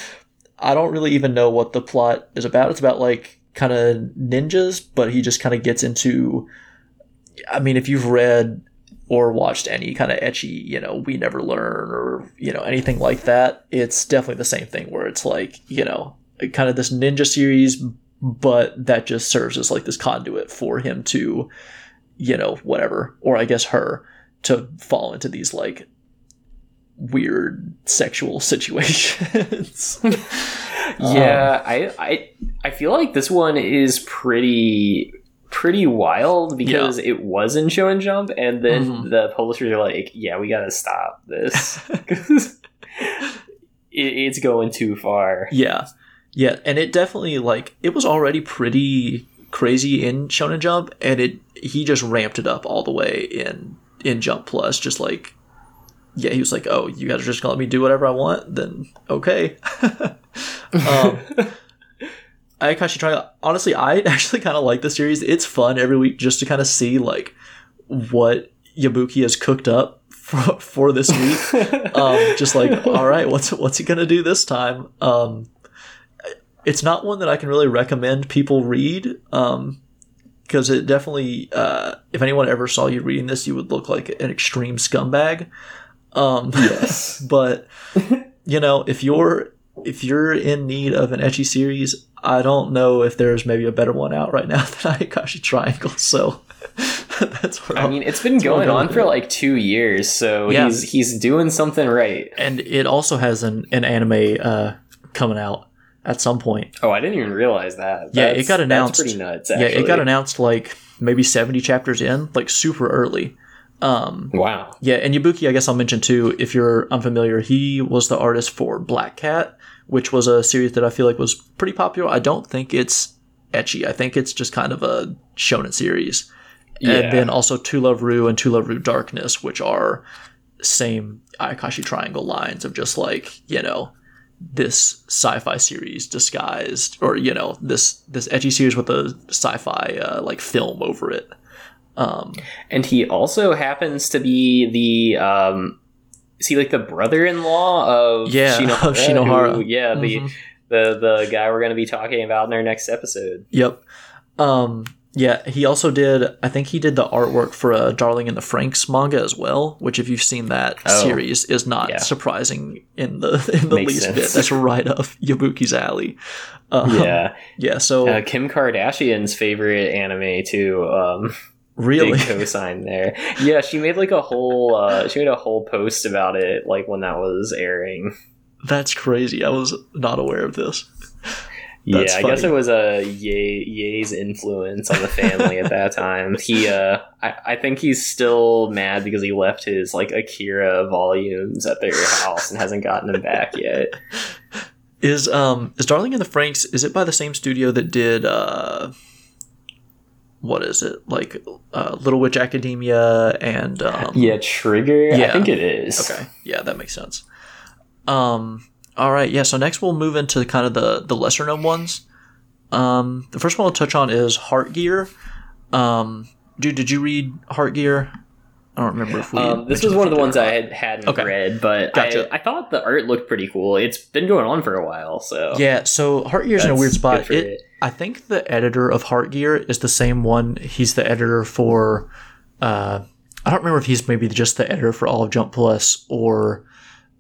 I don't really even know what the plot is about. It's about like kind of ninjas, but he just kind of gets into. I mean, if you've read or watched any kind of ecchi, you know, We Never Learn or, you know, anything like that, it's definitely the same thing where it's like, you know, kind of this ninja series, but that just serves as like this conduit for him to, you know, whatever, or I guess her, to fall into these like weird sexual *laughs* situations. *laughs* yeah, um, I, I I feel like this one is pretty pretty wild because it was in Shonen Jump, and then Mhm. the publishers are like, "Yeah, we gotta stop this *laughs* it's going too far." Yeah, yeah, and it definitely like it was already pretty crazy in Shonen Jump, and it he just ramped it up all the way in in Jump Plus. Just like, yeah, he was like, "Oh, you guys are just gonna let me do whatever I want? Then okay." *laughs* um, *laughs* Ayakashi Triangle. Honestly, I *laughs* actually kind of like the series. It's fun every week just to kind of see like what Yabuki has cooked up for, for this week *laughs* um, just like all right what's what's he gonna do this time um, it's not one that i can really recommend people read because it definitely uh, if anyone ever saw you reading this you would look like an extreme scumbag um, Yes. *laughs* but you know if you're if you're in need of an ecchi series i don't know if there's maybe a better one out right now *laughs* than ayakashi triangle so *laughs* that's where I mean, it's been going on for like two years, so Yeah. he's he's doing something right. and it also has an, an anime uh, coming out at some point. Oh, I didn't even realize that. Yeah, it got announced. That's pretty nuts. Yeah, it got announced like maybe 70 chapters in, like super early. Um, Wow. yeah, and Yabuki, I guess I'll mention too, if you're unfamiliar, he was the artist for Black Cat, which was a series that I feel like was pretty popular. I don't think it's ecchi. I think it's just kind of a shonen series. Yeah. And then also To Love Ru and To Love Ru Darkness, which are same Ayakashi Triangle lines of just like, you know, this sci-fi series disguised or you know this this edgy series with a sci-fi uh, like film over it um And he also happens to be the um is he like the brother-in-law of Yeah, Shinohara? of Shinohara. who- yeah, the Mhm. the the guy we're going to be talking about in our next episode. Yep. Um, yeah, he also did. I think he did the artwork for a Darling in the Franxx manga as well. Which, if you've seen that Oh, series, is not yeah. surprising in the *laughs* in the Makes least sense. bit. That's right up Yabuki's alley. Um, yeah. *laughs* yeah. So Uh, Kim Kardashian's favorite anime too. Um really, big *laughs* cosign there. Yeah, she made like a whole uh she made a whole post about it like when that was airing. that's crazy. I was not aware of this. That's yeah, I guess it was a Ye Ye's influence on the family at that time. *laughs* He, uh, I, I think he's still mad because he left his like Akira volumes at their house and hasn't gotten them back yet. *laughs* Is um is Darling in the Franxx? Is it by the same studio that did uh what is it like uh, Little Witch Academia and um, Yeah, Trigger. I think it is. Okay. Yeah, that makes sense. Um. All right. Yeah. So next we'll move into kind of the the lesser known ones. Um. The first one I'll touch on is Heart Gear. Um. Dude, did you read Heart Gear? I don't remember if we. Um, this was one of the ones I had hadn't Okay. read, but Gotcha. I, I thought the art looked pretty cool. It's been going on for a while, so Yeah, so Heart Heartgear's in a weird spot. It, it. I think the editor of Heartgear is the same one. He's the editor for. Uh, I don't remember if he's maybe just the editor for all of Jump Plus or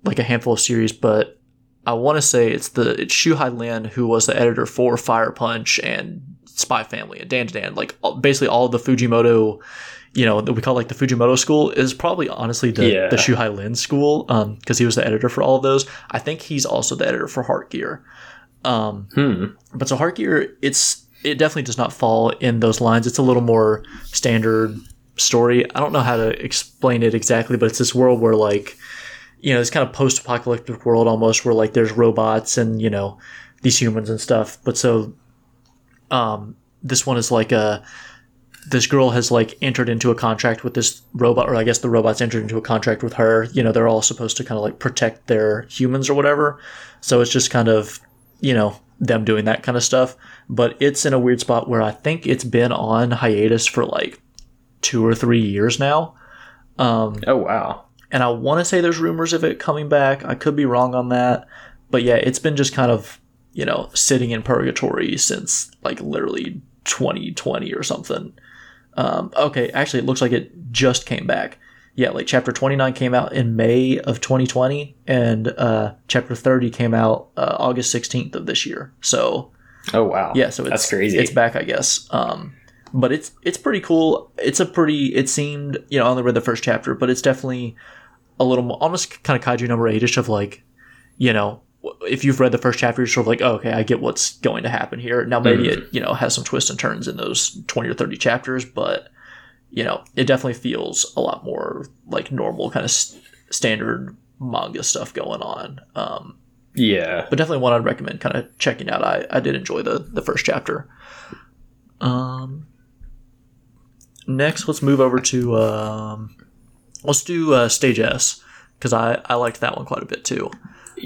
like a handful of series, but I want to say it's the it's Shihei Lin who was the editor for Fire Punch and Spy Family and Dan Dan. Like basically all of the Fujimoto, you know, that we call like the Fujimoto school is probably honestly the Yeah. the Shihei Lin school um because he was the editor for all of those. I think he's also the editor for Heartgear. Um, Hmm. but so Heart Gear, it's it definitely does not fall in those lines. It's a little more standard story. I don't know how to explain it exactly, but it's this world where like you know, this kind of post-apocalyptic world almost where like there's robots and you know these humans and stuff. But so um this one is like a this girl has like entered into a contract with this robot or I guess the robot's entered into a contract with her. You know, they're all supposed to kind of like protect their humans or whatever. So it's just kind of, you know, them doing that kind of stuff. But it's in a weird spot where I think it's been on hiatus for like two or three years now. Um, Oh wow. and I want to say there's rumors of it coming back. I could be wrong on that, but yeah, it's been just kind of you know sitting in purgatory since like literally 2020 or something. Um, okay, actually, it looks like it just came back. Yeah, like chapter 29 came out in May of 2020, and uh, chapter 30 came out uh, August 16th of this year. So Oh wow. yeah, so it's That's crazy. It's back, I guess. Um, but it's it's pretty cool. It's a pretty. It seemed you know I only read the first chapter, but it's definitely a little more almost kind of kaiju number eight-ish of like, you know, if you've read the first chapter, you're sort of like, oh, okay, I get what's going to happen here. Now maybe Mm-hmm. it you know has some twists and turns in those twenty or thirty chapters, but you know it definitely feels a lot more like normal kind of s standard manga stuff going on. Um, Yeah. but definitely one I'd recommend kind of checking out. I, I did enjoy the the first chapter. Um, next, let's move over to um, let's do uh, Stage S because I I liked that one quite a bit too.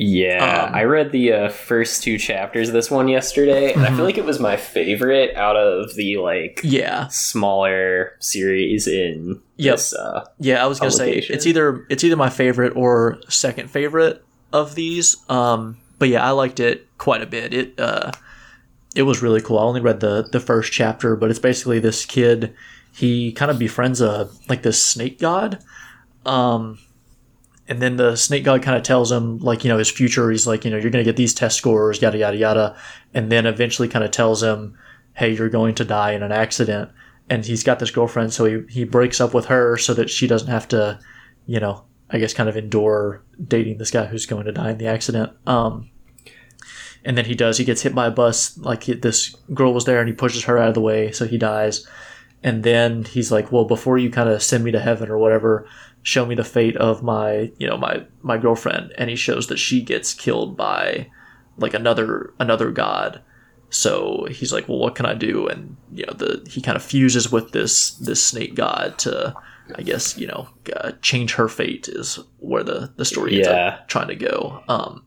Yeah, Um, I read the uh, first two chapters of this one yesterday, and I Mhm. feel like it was my favorite out of the like Yeah, smaller series in this. Uh, yeah. I was gonna say it's either it's either my favorite or second favorite of these. Um, but yeah, I liked it quite a bit. It uh, it was really cool. I only read the the first chapter, but it's basically this kid. He kind of befriends a like this snake god. Um, and then the snake god kind of tells him like you know his future. He's like you know you're gonna get these test scores, yada yada yada. And then eventually kind of tells him, hey, you're going to die in an accident. And he's got this girlfriend, so he he breaks up with her so that she doesn't have to, you know, I guess kind of endure dating this guy who's going to die in the accident. Um, and then he does. He gets hit by a bus. Like he, this girl was there, and he pushes her out of the way, so he dies. And then he's like, "Well, before you kind of send me to heaven or whatever, show me the fate of my, you know, my my girlfriend." And he shows that she gets killed by like another another god. So he's like, "Well, what can I do?" And you know, the he kind of fuses with this this snake god to, I guess, you know, uh, change her fate is where the the story ends Yeah. up trying to go. Um,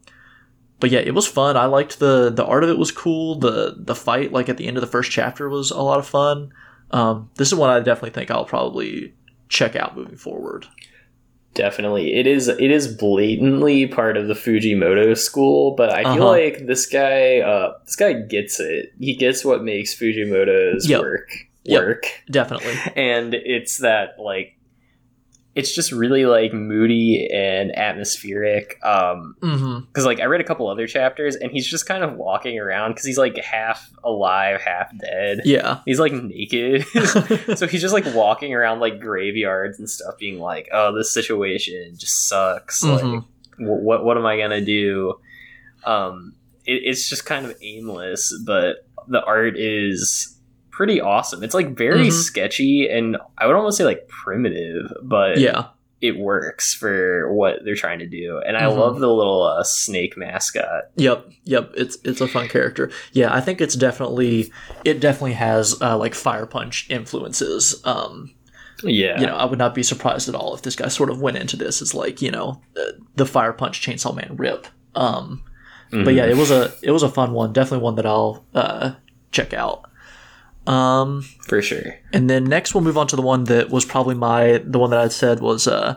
but yeah, it was fun. I liked the the art of it was cool. The the fight like at the end of the first chapter was a lot of fun. Um, this is one I definitely think I'll probably check out moving forward. Definitely, it is. It is blatantly part of the Fujimoto school, but I feel Uh-huh. like this guy, uh, this guy gets it. He gets what makes Fujimoto's Yep. work Yep. work. Definitely. and it's that like it's just really like moody and atmospheric um because like i read a couple other chapters and he's just kind of walking around because he's like half alive half dead. Yeah. he's like naked. *laughs* *laughs* So he's just like walking around like graveyards and stuff being like oh this situation just sucks. Like Mhm. wh- what what am i gonna do? Um it, it's just kind of aimless but the art is pretty awesome it's like very Mhm. sketchy and i would almost say like primitive but yeah. it works for what they're trying to do and i Mhm. love the little uh, snake mascot Yep, yep. It's it's a fun character. Yeah, I think it's definitely it definitely has uh, like Fire Punch influences. Um, yeah you know, I would not be surprised at all if this guy sort of went into this as like you know uh, the Fire Punch Chainsaw Man rip. Um, Mhm. but yeah, it was a it was a fun one. Definitely one that I'll uh, check out. Um, for sure. and then next we'll move on to the one that was probably my the one that I said was uh,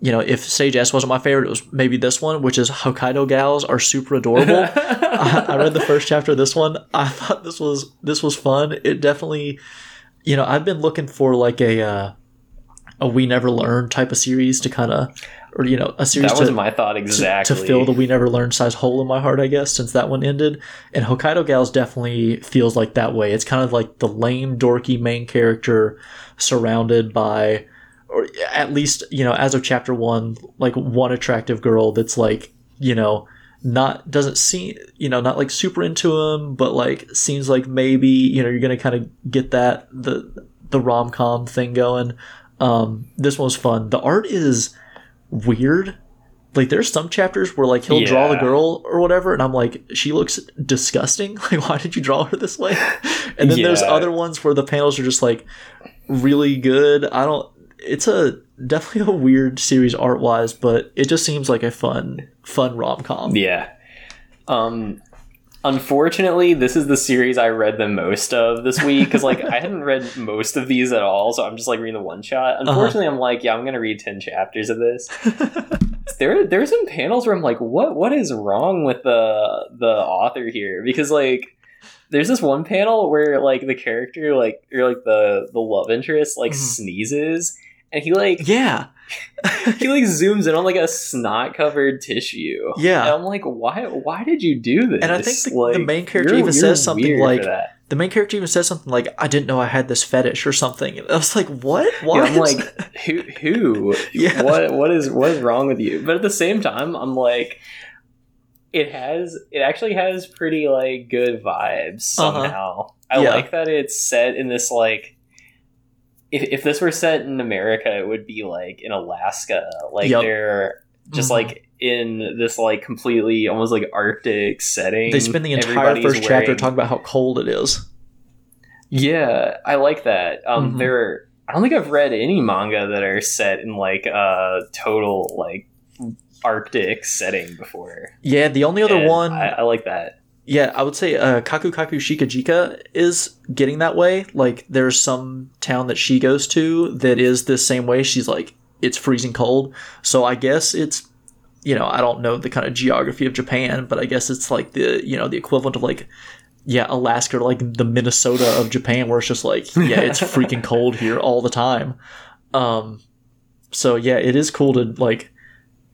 you know, if Sage S wasn't my favorite, it was maybe this one, which is Hokkaido gals are super adorable. *laughs* I, I read the first chapter of this one. I thought this was this was fun. It definitely, you know, I've been looking for like a uh, a We Never Learn type of series to kind of, or you know, a series that to, my thought to- exactly. to fill the We Never learned size hole in my heart, I guess, since that one ended. And Hokkaido Gals definitely feels like that way. It's kind of like the lame, dorky main character surrounded by, or at least, you know, as of chapter one, like one attractive girl that's like, you know, not doesn't seem you know not like super into him but like seems like maybe you know you're gonna kind of get that the the rom-com thing going um this one was fun the art is weird. Like there's some chapters where like he'll draw the girl or whatever and i'm like she looks disgusting. *laughs* Like why did you draw her this way? *laughs* And then there's other ones where the panels are just like really good. I don't it's a definitely a weird series art wise but it just seems like a fun fun rom-com. Yeah. Um unfortunately, this is the series I read the most of this week cuz like I *laughs* hadn't read most of these at all, so I'm just like reading the one shot. Uh-huh. Unfortunately, I'm like, yeah, I'm going to read 10 chapters of this. *laughs* there there's some panels where I'm like, what what is wrong with the the author here? Because like there's this one panel where like the character like or like the the love interest like Mhm. sneezes and he like yeah *laughs* he like zooms in on like a snot covered tissue. Yeah. and I'm like, why? Why did you do this? And I think the- the main character you're- even you're says something like- the main character even says something like i didn't know i had this fetish or something and i was like what what *laughs* Yeah, I'm like, who? Who? *laughs* Yeah. What? What is? What is wrong with you? But at the same time, I'm like, it has. It actually has pretty like good vibes Uh-huh. somehow. I Yeah. like that it's set in this like. If, if this were set in America, it would be like in Alaska. Like Yup. they're just Mhm. like in this like completely almost like Arctic setting. they spend the entire first chapter talking about how cold it is Yeah, I like that. Um, Mhm. there, I don't think I've read any manga that are set in like a total like Arctic setting before. yeah the only other And one I, I like that. Yeah i would say uh, kaku kaku shikajika is getting that way. Like there's some town that she goes to that is this same way. She's like it's freezing cold. So i guess it's you know i don't know the kind of geography of japan but i guess it's like the you know the equivalent of like yeah alaska or like the minnesota of japan where it's just like *laughs* yeah it's freaking cold here all the time. Um so yeah it is cool to like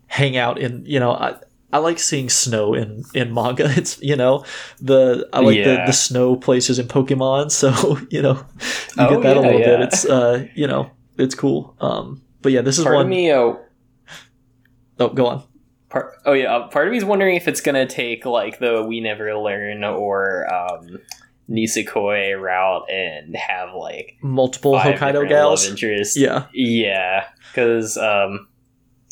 hang out in you know i I like seeing snow in, in manga. *laughs* It's you know the I like the, Yeah. the snow places in Pokemon, *laughs* so you know you Oh, get that a yeah, little bit. It's uh you know it's cool. Um, but yeah, this is Part one of me, uh, oh go on. part, oh yeah, uh, part of me is wondering if it's gonna take like the We Never Learn or um, Nisekoi route and have like Multiple Hokkaido gals. love interests. Yeah, Yeah, because um,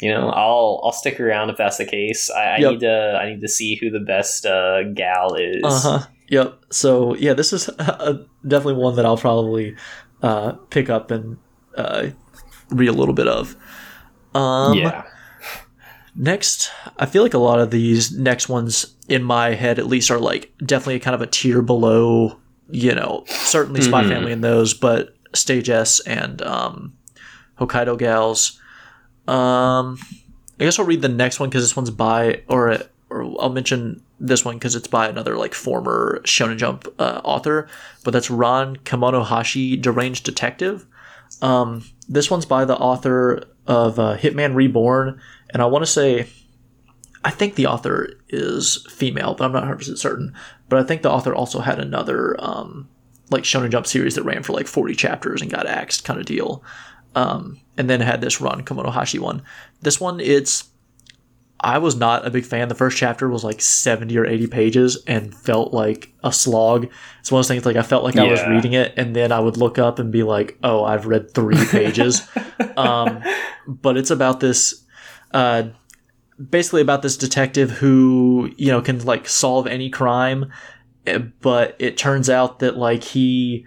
you know, I'll I'll stick around if that's the case. I, I Yep. need to I need to see who the best uh, gal is. uh huh. Yep. So yeah, this is *laughs* uh definitely one that I'll probably uh, pick up and uh, read a little bit of. Um, yeah, Next, I feel like a lot of these next ones in my head, at least, are like definitely kind of a tier below, you know, certainly Spy Mhm. Family and those, but Stage S and um, Hokkaido Gals. Um, I guess I'll read the next one because this one's by, or or I'll mention this one because it's by another like former Shonen Jump uh, author, but that's Ron Kamonohashi, Deranged Detective. Um, this one's by the author of uh, Hitman Reborn, and I want to say, I think the author is female, but I'm not 100 percent certain. But I think the author also had another um, like Shonen Jump series that ran for like 40 chapters and got axed kind of deal. Um, and then had this Ron Kamonohashi one. This one, it's I was not a big fan. The first chapter was like 70 or 80 pages and felt like a slog. It's one of those things like I felt like I was reading it and then I would look up and be like, oh, I've read three *laughs* pages. um, but it's about this, uh, basically about this detective who, you know, can like solve any crime. eh, But it turns out that like he,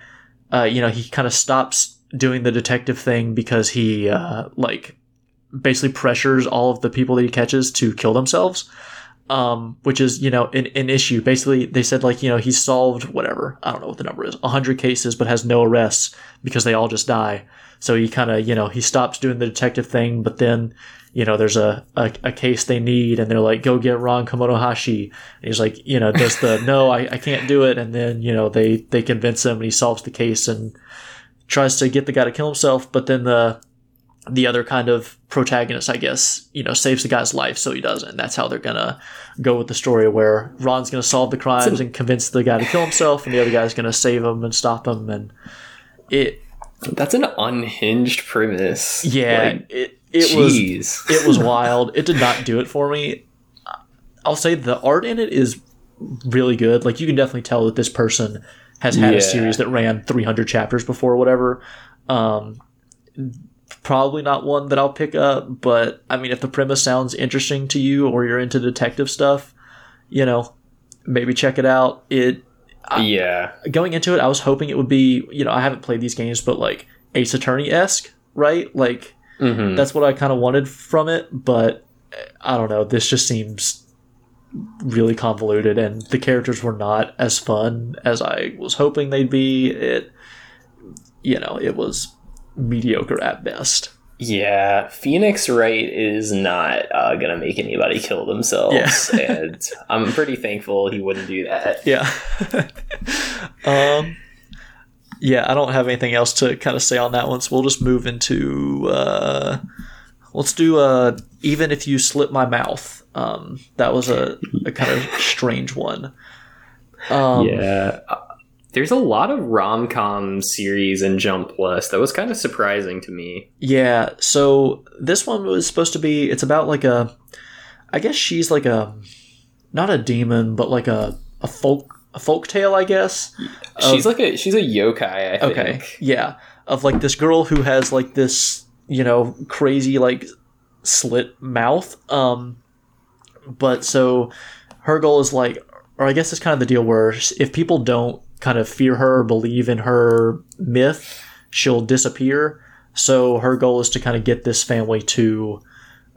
uh, you know, he kind of stops doing the detective thing because he, uh, like, basically pressures all of the people that he catches to kill themselves. um, which is you know an, an issue. Basically, they said like you know he solved whatever I don't know what the number is, hundred cases, but has no arrests because they all just die. So he kind of you know he stops doing the detective thing, but then you know there's a, a, a case they need, and they're like go get Ron Kamonohashi, and he's like you know does the no I, I can't do it, and then you know they they convince him, and he solves the case and tries to get the guy to kill himself, but then the the other kind of protagonist, I guess, you know, saves the guy's life, so he doesn't. That's how they're gonna go with the story, where Ron's gonna solve the crimes and convince the guy to kill himself, and the other guy's gonna save him and stop him. And it, That's an unhinged premise. yeah, Like, it it was it was wild. It did not do it for me. I'll say the art in it is really good. Like you can definitely tell that this person has had Yeah. a series that ran 300 chapters before, or whatever. Um, probably not one that I'll pick up, but I mean, if the premise sounds interesting to you or you're into detective stuff, you know, maybe check it out. It yeah. going into it, I was hoping it would be, you know, I haven't played these games, but like Ace Attorney esque, right? Like hmm that's what I kind of wanted from it, but uh, I don't know. This just seems really convoluted, and the characters were not as fun as I was hoping they'd be. It, you know, it was mediocre at best. Yeah, Phoenix Wright is not uh, gonna make anybody kill themselves, *laughs* and I'm pretty thankful he wouldn't do that. Yeah. *laughs* um. Yeah, I don't have anything else to kind of say on that one, so we'll just move into. Uh, let's do uh, even if you slit my mouth. Um, that was a, a kind of *laughs* strange one. Um, yeah, there's a lot of rom com series in Jump Plus that was kind of surprising to me. Yeah, so this one was supposed to be it's about like a I guess she's like a not a demon, but like a a folk a folk tale, I guess. She's Of- like a she's a yokai. I think. okay. Yeah. Of like this girl who has like this, you know, crazy like slit mouth. Um but so her goal is like or I guess it's kind of the deal where if people don't kind of fear her or believe in her myth, she'll disappear. So her goal is to kind of get this family to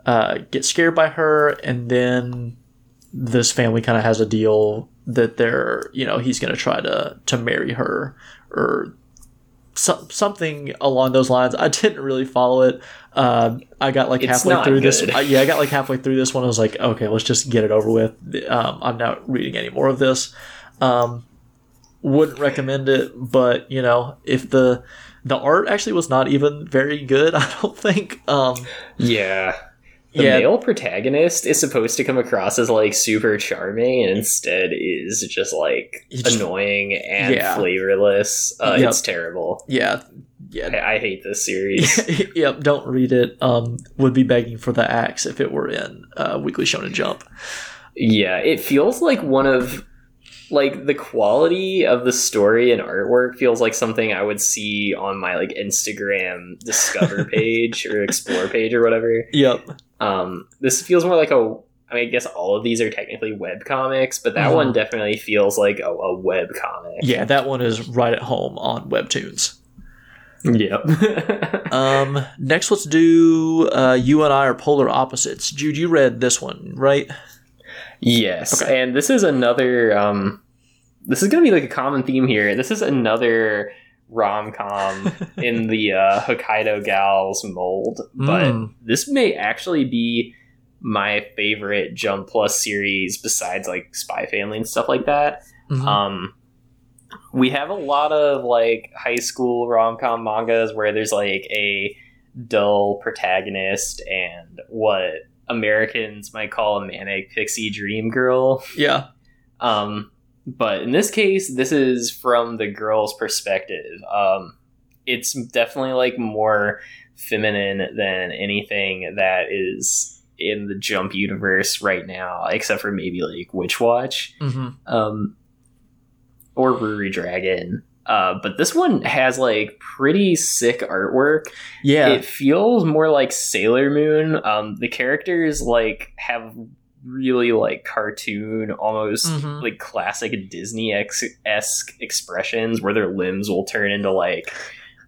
uh, get scared by her, and then this family kind of has a deal that they're, you know, he's going to try to to marry her or so, something along those lines. I didn't really follow it. Uh, I got like It's halfway not through this. good. I, yeah, I got like halfway through this one. I was like, okay, let's just get it over with. Um, I'm not reading any more of this. Um, wouldn't recommend it, but you know, if the the art actually was not even very good, *laughs* I don't think. Um, Yeah. The Yeah. male protagonist is supposed to come across as like super charming and instead is just like just- annoying and Yeah. flavorless. Uh, Yep. It's terrible. yeah, yeah, I, I hate this *laughs* series. yep. Don't read it. Um, would be begging for the axe if it were in uh, Weekly Shonen Jump. yeah, it feels like one of like the quality of the story and artwork feels like something I would see on my like Instagram discover *laughs* page or explore page or whatever. Yep. Um, this feels more like a. I mean, I guess all of these are technically web comics, but that Mhm. one definitely feels like a, a web comic. Yeah, that one is right at home on Webtoons. Yep. *laughs* Um, next, let's do uh, you and I are polar opposites. Jude, you read this one, right? yes, Okay. and this is another. Um, this is going to be like a common theme here. This is another rom com *laughs* in the uh, Hokkaido Gals mold, but Mm. this may actually be my favorite Jump Plus series besides like Spy Family and stuff like that. Mhm. Um, we have a lot of like high school rom com mangas where there's like a dull protagonist and what Americans might call a manic pixie dream girl. yeah. Um, but in this case, this is from the girl's perspective. Um, it's definitely like more feminine than anything that is in the Jump universe right now, except for maybe like Witch Watch hmm um, or Ruri Dragon. Uh, but this one has like pretty sick artwork. Yeah. It feels more like Sailor Moon. Um, the characters like have really like cartoon, almost Mhm. like classic Disney esque expressions where their limbs will turn into like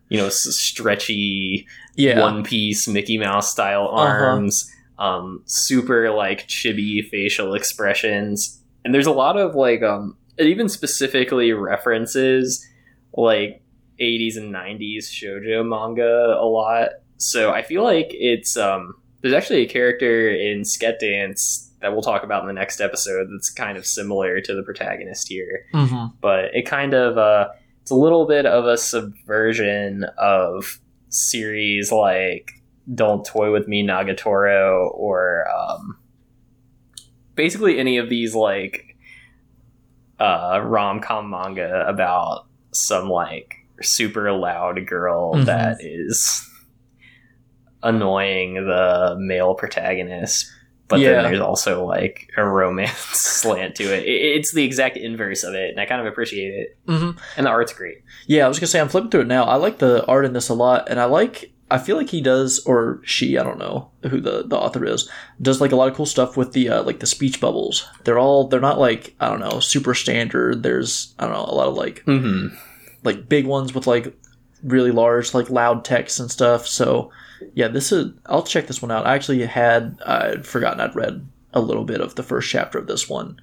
you know stretchy yeah. One Piece Mickey Mouse style Uh-huh. arms. um, super like chibi facial expressions, and there's a lot of like um, it even specifically references like 80s and 90s shojo manga a lot. So I feel like it's um, there's actually a character in Sket Dance that we'll talk about in the next episode that's kind of similar to the protagonist here Mm-hmm. but it kind of uh, it's a little bit of a subversion of series like Don't Toy with Me Nagatoro or um, basically any of these like uh, rom com manga about some like super loud girl Mhm. that is annoying the male protagonist. But Yeah. then there's also like a romance *laughs* slant to it. it. It's the exact inverse of it, and I kind of appreciate it. Mm-hmm. And the art's great. Yeah, I was gonna say I'm flipping through it now. I like the art in this a lot, and I like. I feel like he does, or she, I don't know who the, the author is, does like a lot of cool stuff with the uh, like the speech bubbles. They're all they're not like I don't know super standard. There's I don't know a lot of like Mm-hmm. like big ones with like really large like loud text and stuff. So yeah, this is I'll check this one out. I actually had I'd forgotten I'd read a little bit of the first chapter of this one.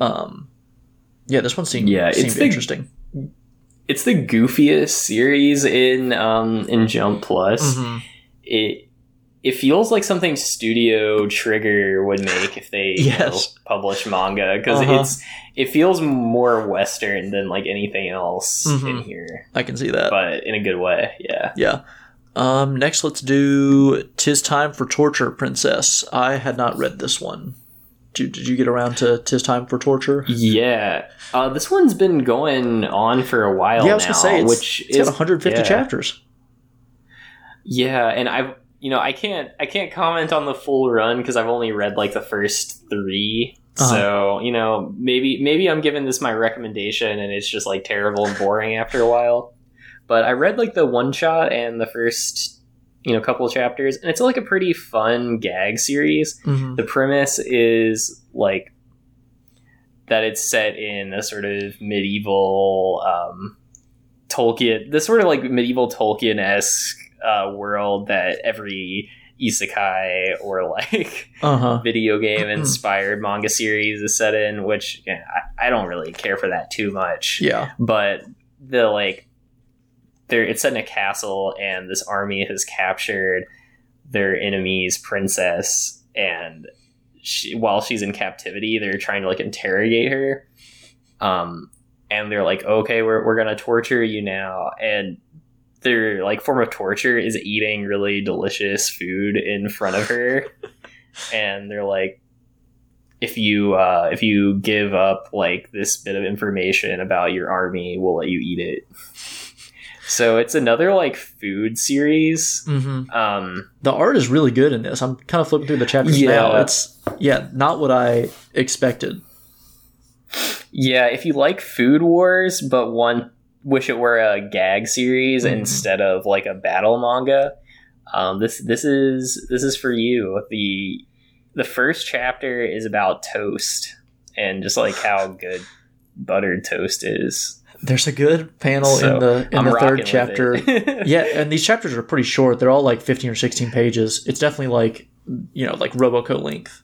Um, yeah, this one seemed Yeah, seemed the- interesting. It's the goofiest series in um, in Jump Plus. Mhm. It it feels like something Studio Trigger would make if they you know, Yes. publish manga because Uh-huh. it's it feels more Western than like anything else in Mhm. here, I can see that. but in a good way. Yeah. Yeah. Um, next, let's do "Tis Time for Torture, Princess." I had not read this one. Did, you get around to "Tis Time for Torture"? Yeah, uh, this one's been going on for a while yeah, I was now, gonna say it's, which it's is got 150 yeah. chapters. Yeah, and I've you know I can't I can't comment on the full run because I've only read like the first 3 Uh-huh. So you know maybe maybe I'm giving this my recommendation and it's just like terrible and boring after a while. But I read like the one shot and the first you know couple of chapters and it's like a pretty fun gag series. Mm-hmm. The premise is like that it's set in a sort of medieval um, Tolkien, this sort of like medieval Tolkien esque uh, world that every isekai or like Uh huh. *laughs* video game *clears throat* inspired manga series is set in. Which yeah, I, I don't really care for that too much Yeah. but the like there it's set in a castle and this army has captured their enemy's princess and she, while she's in captivity they're trying to like interrogate her. Um and they're like okay we're, we're gonna torture you now. And their like form of torture is eating really delicious food in front of her. *laughs* And they're like if you uh, if you give up like this bit of information about your army, we'll let you eat it. So it's another like food series. Mm-hmm. Um, The art is really good in this. I'm kind of flipping through the chapters Yeah. now. It's yeah, not what I expected. yeah, if you like Food Wars, but one wish it were a gag series Mhm. instead of like a battle manga, um, this this is this is for you. the The first chapter is about toast and just like how *sighs* good buttered toast is. There's a good panel So, in the in I'm the third chapter. *laughs* yeah, and these chapters are pretty short. They're all like 15 or 16 pages. It's definitely like, you know, like Roboco length.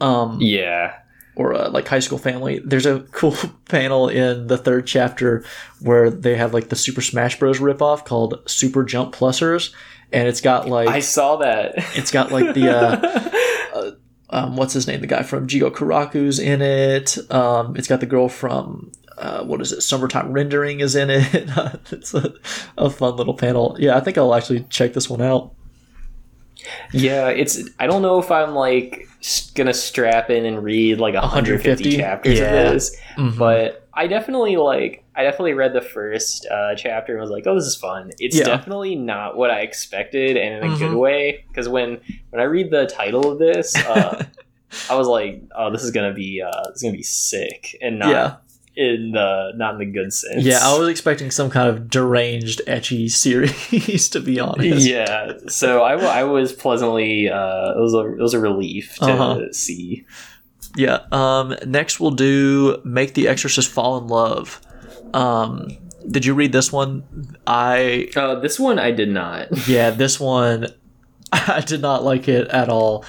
Um, yeah. or uh, like High School Family. There's a cool *laughs* panel in the third chapter where they have like the Super Smash Bros. ripoff called Super Jump Plusers, and it's got like I saw that. it's got like the uh, *laughs* um, what's his name? The guy from Jigokuraku's in it. Um, it's got the girl from uh, what is it? Summertime Rendering is in it. *laughs* it's a, a fun little panel. Yeah, I think I'll actually check this one out. yeah, it's. I don't know if I'm like gonna strap in and read like 150, 150? chapters Yeah. of this, but I definitely like. I definitely read the first uh, chapter and was like, "Oh, this is fun." It's Yeah. definitely not what I expected, and in a Mhm. good way. Because when when I read the title of this, uh, *laughs* I was like, "Oh, this is gonna be uh, this is gonna be sick," and not yeah, in the not in the good sense. yeah. I was expecting some kind of deranged, ecchi *laughs* series to be honest. yeah so I, I was pleasantly uh it was a it was a relief to Uh-huh. see Yeah. Um, next, we'll do "Make the Exorcist Fall in Love." Um, did you read this one? I uh this one i did not *laughs* yeah, this one *laughs* I did not like it at all.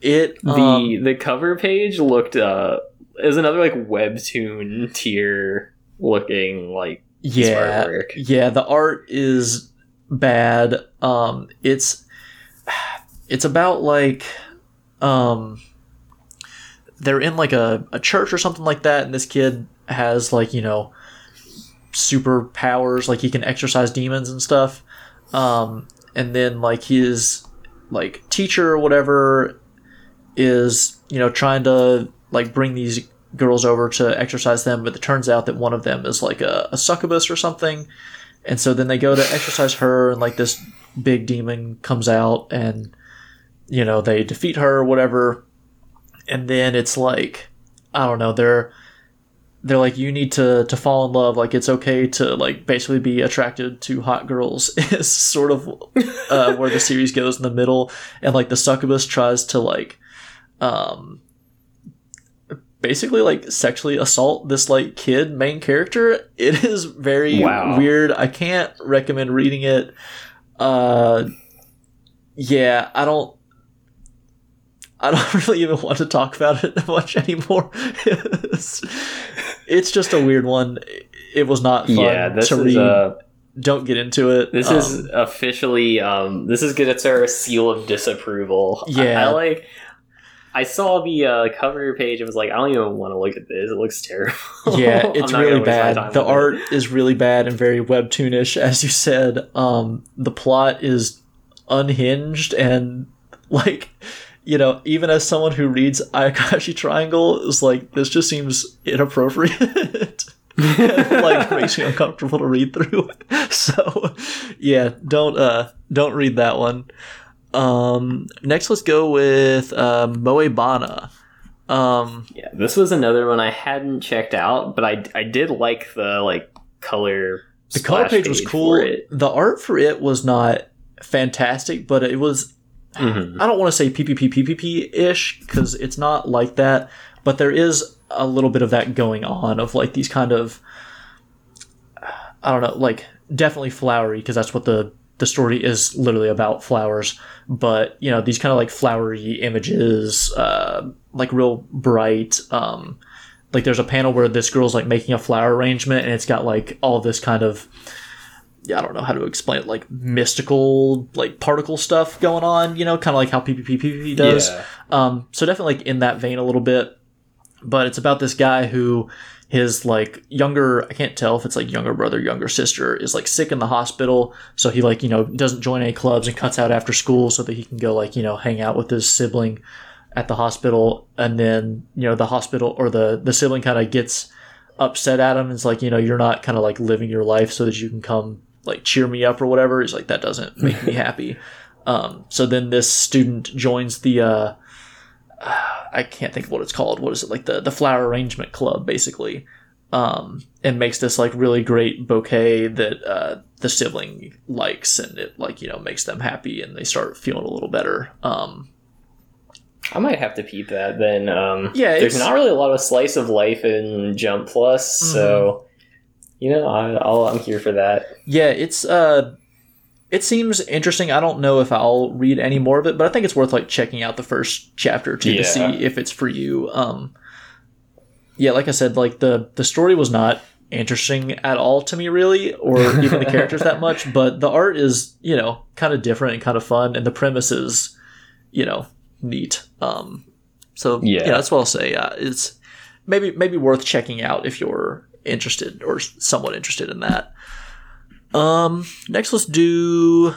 It The um, the cover page looked uh is another like webtoon tier looking like yeah. yeah the art is bad. Um it's it's about like um they're in like a, a church or something like that and this kid has like you know superpowers like he can exorcise demons and stuff. Um and then like his like teacher or whatever is you know trying to like bring these girls over to exercise them but it turns out that one of them is like a, a succubus or something. And so then they go to exercise her and like this big demon comes out and you know they defeat her or whatever. And then it's like i don't know they're they're like you need to to fall in love. Like it's okay to like basically be attracted to hot girls *laughs* is sort of uh, where the series goes in the middle. And like the succubus tries to like um basically like sexually assault this like kid main character. *laughs* It is very Wow. weird. I can't recommend reading it. Uh yeah i don't i don't *laughs* really even want to talk about it *laughs* much anymore. It's, it's just a weird one. It was not fun yeah, this to is read. uh don't get into it. this Um, is officially um this is gonna our seal of disapproval. I- Yeah. I, like I saw the uh, cover page and was like, I don't even want to look at this. It looks terrible. yeah *laughs* it's really bad. the art is really bad and very webtoonish as you said. Um the plot is unhinged and like you know even as someone who reads ayakashi triangle is like this just seems inappropriate. *laughs* Like makes me uncomfortable to read through. *laughs* So yeah don't uh don't read that one um next let's go with um moebana um Yeah, this was another one I hadn't checked out, but I I did like the like color. the color splash page was cool. The art for it was not fantastic, but it was. Mhm. I don't want to say PPP PPP ish because it's not like that, but there is a little bit of that going on of like these kind of. I don't know, like definitely flowery because that's what the the story is literally about flowers. But you know these kind of like flowery images, uh, like real bright. Um, like there's a panel where this girl's like making a flower arrangement and it's got like all this kind of yeah, I don't know how to explain it, like mystical, like particle stuff going on, you know, kind of like how PPPPP does. Yeah. Um, so definitely like in that vein a little bit. But it's about this guy who his like younger I can't tell if it's like younger brother, younger sister is like sick in the hospital. So he like, you know, doesn't join any clubs and cuts out after school so that he can go like, you know, hang out with his sibling at the hospital and then, you know, the hospital or the the sibling kind of gets upset at him and it's like, you know, you're not kind of like living your life so that you can come like cheer me up or whatever. He's like, that doesn't make me *laughs* happy. Um, so then this student joins the uh, *sighs* I can't think of what it's called. What is it like the the flower arrangement club basically, um, and makes this like really great bouquet that uh, the sibling likes, and it like you know makes them happy, and they start feeling a little better. Um, I might have to peep that then. Um, Yeah, there's not really a lot of slice of life in Jump Plus, so you know I, I'll, I'm here for that. yeah, it's uh, it seems interesting. I don't know if I'll read any more of it, but I think it's worth like checking out the first chapter too Yeah. to see if it's for you. Um, yeah, like I said, like the the story was not interesting at all to me really or even the characters that much *laughs* but the art is you know kind of different and kind of fun and the premise is you know neat um so yeah, Yeah. that's what i'll say uh, it's maybe maybe worth checking out if you're interested or somewhat interested in that um next let's do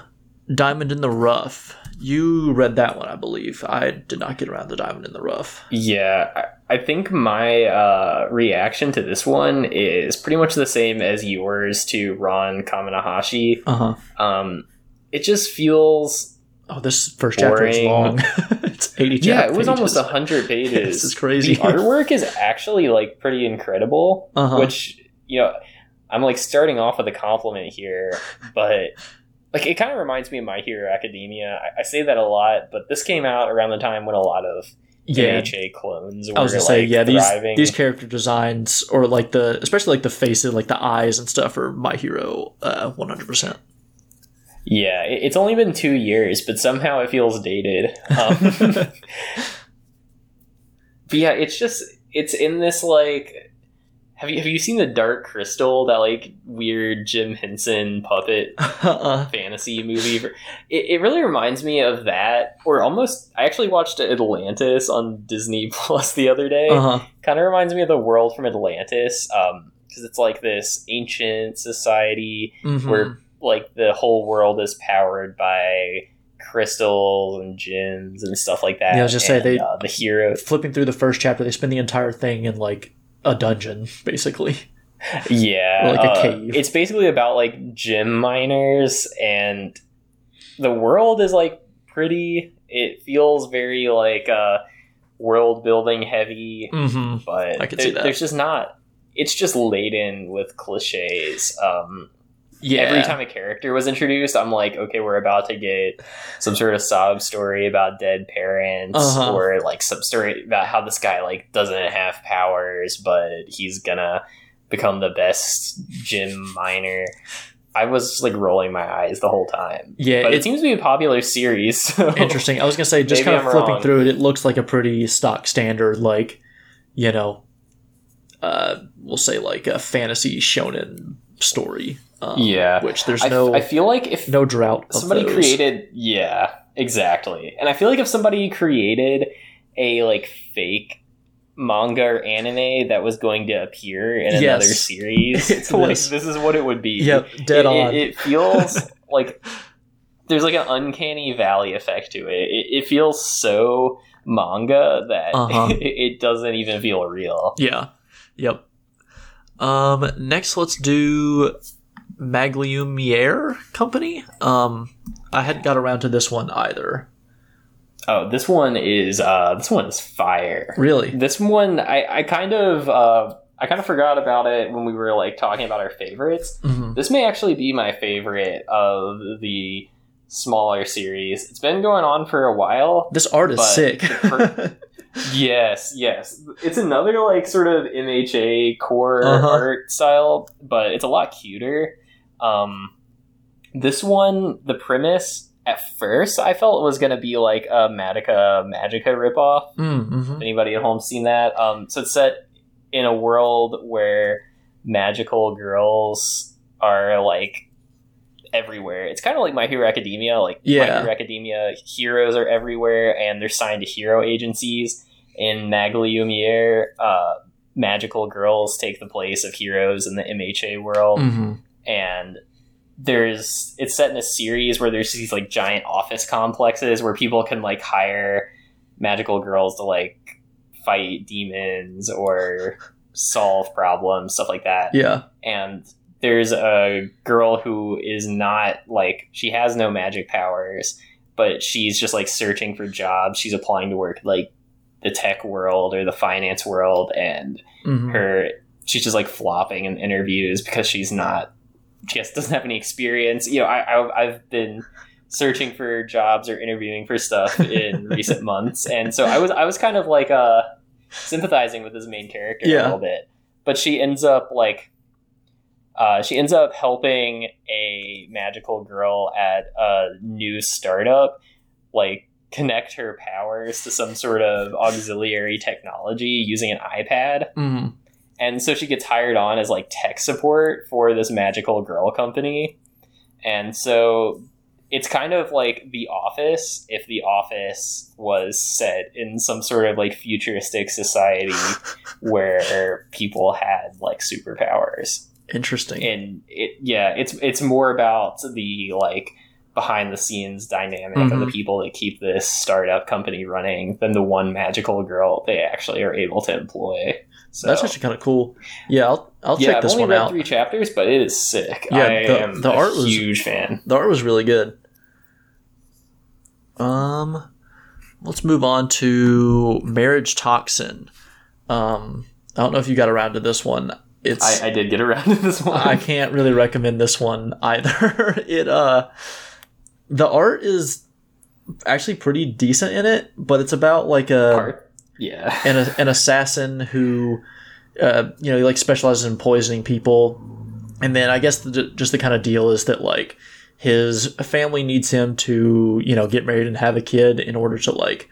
diamond in the rough you read that one i believe i did not get around to diamond in the rough Yeah, I, I think my uh, reaction to this one is pretty much the same as yours to Ron Kamonohashi. uh-huh Um, it just feels oh this first chapter is long *laughs* it's 80 yeah, it was pages. almost hundred pages. *laughs* This is crazy. The artwork is actually like pretty incredible, Uh-huh. which you know, I'm like starting off with a compliment here, but like it kind of reminds me of My Hero Academia. I, I say that a lot, but this came out around the time when a lot of yeah MHA clones were I was gonna like say, yeah, these thriving. these character designs, or like the especially like the faces, like the eyes and stuff, are my hero, uh, one hundred percent. Yeah, it- it's only been two years, but somehow it feels dated. Um, *laughs* but yeah, it's just it's in this like. Have you have you seen the Dark Crystal? That like weird Jim Henson puppet *laughs* uh, fantasy movie. It, it really reminds me of that, or almost. I actually watched Atlantis on Disney *laughs* Plus the other day. uh-huh. Kind of reminds me of the world from Atlantis, because it's like this ancient society Mhm. where like the whole world is powered by crystals and gems and stuff like that. Yeah, I was just And, they- uh, the hero. flipping through the first chapter, they spend the entire thing in like a dungeon, basically. Yeah, Or, like, a uh, cave. It's basically about like gem miners, and the world is like pretty. It feels very like uh, world building heavy, Mm-hmm. but I could there- see that. there's just not. It's just laden with cliches. Um, Yeah. Every time a character was introduced, I'm like, okay, we're about to get some sort of sob story about dead parents, Uh-huh. or like some story about how this guy like doesn't have powers, but he's gonna become the best gym miner. I was like rolling my eyes the whole time, yeah, but it it's seems to be a popular series. *laughs* So. interesting. I was gonna say, just kind of I'm flipping wrong. through it, it looks like a pretty stock standard, like you know, uh, we'll say like a fantasy shonen story. Um, Yeah. which there's I, no I feel like if no drought. Somebody created yeah exactly and i feel like if somebody created a like fake manga or anime that was going to appear in Yes. another *laughs* series It's like this. this is what it would be Yep, dead it, on. it, it feels *laughs* like there's like an uncanny valley effect to it it, it feels so manga that Uh-huh. *laughs* it, it doesn't even feel real Yeah. Yep. Um, next, let's do Magilumiere Company. Um, I hadn't got around to this one either. oh this one is uh this one is fire Really? This one, I, I kind of, uh, I kind of forgot about it when we were like talking about our favorites. hmm This may actually be my favorite of the smaller series. It's been going on for a while. This art is sick. the *laughs* Yes, yes. It's another like sort of MHA core Uh-huh. art style, but it's a lot cuter. Um, this one, the premise at first, I felt was going to be like a Madoka Magica ripoff mm-hmm. anybody at home seen that. Um, so it's set in a world where magical girls are like everywhere. It's kind of like My Hero Academia. Like My Hero Academia, heroes are everywhere, and they're signed to hero agencies. In Magilumiere, uh, magical girls take the place of heroes in the MHA world hmm and there's it's set in a series where there's these like giant office complexes where people can like hire magical girls to like fight demons or solve problems stuff like that. Yeah. and there's a girl who is not like she has no magic powers but she's just like searching for jobs. She's applying to work like the tech world or the finance world and hmm her she's just like flopping in interviews because she's not just doesn't have any experience. You know I, i've been searching for jobs or interviewing for stuff in *laughs* recent months. And so i was i was kind of like uh sympathizing with his main character Yeah. a little bit. But she ends up like uh, she ends up helping a magical girl at a new startup like connect her powers to some sort of auxiliary technology using an ipad. Hmm and so she gets hired on as like tech support for this magical girl company and so it's kind of like the office if the office was set in some sort of like futuristic society *laughs* where people had like superpowers Interesting. and it yeah it's it's more about the like behind the scenes dynamic of the Mhm. people that keep this startup company running than the one magical girl they actually are able to employ so That's actually kind of cool. Yeah, I'll I'll yeah, check I've this only one out. three chapters, but it is sick. Yeah, I the- am the a art was- huge fan. The art was really good. Um, let's move on to Marriage Toxin. Um, I don't know if you got around to this one. It's I, I did get around to this one. I can't really recommend this one either. *laughs* it uh the art is actually pretty decent in it, but it's about like a Part- Yeah. *laughs* an, an assassin who uh you know, he like specializes in poisoning people. And then I guess the, just the kind of deal is that like his family needs him to you know get married and have a kid in order to like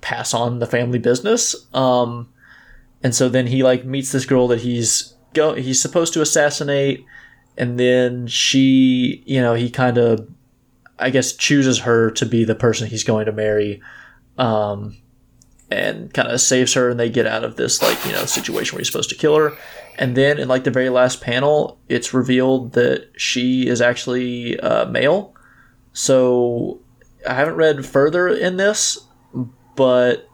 pass on the family business. Um, and so then he like meets this girl that he's go he's supposed to assassinate, and then she you know he kind of I guess chooses her to be the person he's going to marry. Um, and kind of saves her and they get out of this like you know situation where he's supposed to kill her. And then in like the very last panel it's revealed that she is actually uh, male. So i haven't read further in this but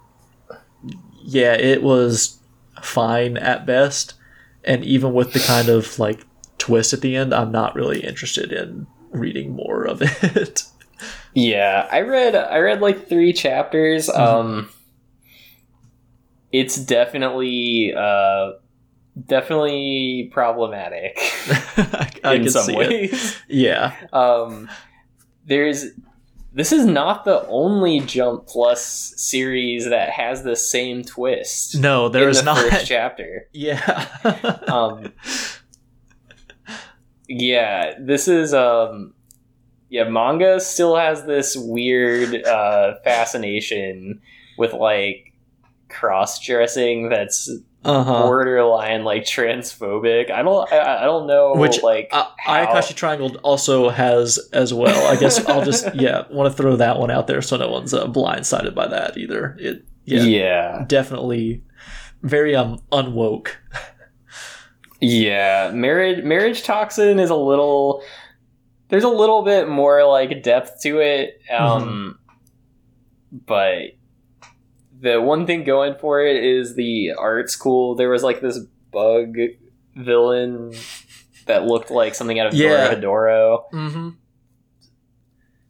yeah it was fine at best. And even with the kind of like twist at the end i'm not really interested in reading more of *laughs* it. Yeah i read i read like three chapters mm-hmm. um it's definitely uh definitely problematic *laughs* I, in some ways. It. Yeah. Um there's this is not the only Jump Plus series that has the same twist. No, there is the not. First *laughs* chapter. Yeah. um. Yeah, this is um. Yeah, manga still has this weird uh, fascination with like cross dressing that's uh-huh. borderline like transphobic. I don't I, I don't know which like uh, Ayakashi Triangle also has as well. I guess I'll just *laughs* yeah want to throw that one out there so no one's uh, blindsided by that either. It yeah, yeah. definitely very um unwoke. yeah, marriage marriage toxin is a little there's a little bit more like depth to it. Um mm-hmm. but the one thing going for it is the art's cool. There was like this bug villain that looked like something out of yeah. Dora Mm-hmm.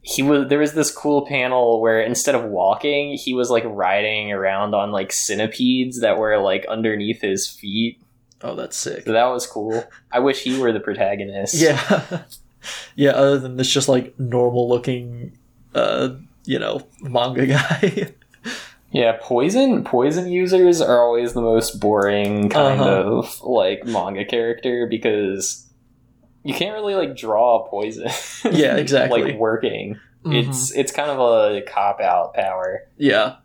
He was there was this cool panel where instead of walking, he was like riding around on like centipedes that were like underneath his feet. Oh, that's sick. So that was cool. I wish he were the protagonist. Yeah. *laughs* yeah, other than this just like normal looking uh, you know, manga *laughs* guy. Yeah, poison poison users are always the most boring kind uh-huh. of like manga character because you can't really like draw poison. *laughs* Yeah, exactly. like working. Mm-hmm. It's it's kind of a cop out power. Yeah.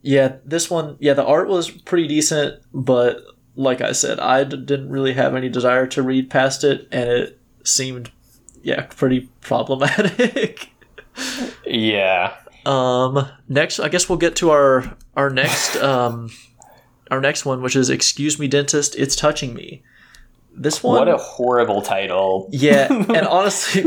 Yeah, this one, yeah, the art was pretty decent, but like I said, I d- didn't really have any desire to read past it, and it seemed, yeah, pretty problematic. *laughs* yeah. Um, next, I guess we'll get to our our next *laughs* um, our next one, which is "Excuse Me, Dentist, It's Touching Me." This one, what a horrible title. Yeah, and *laughs* honestly,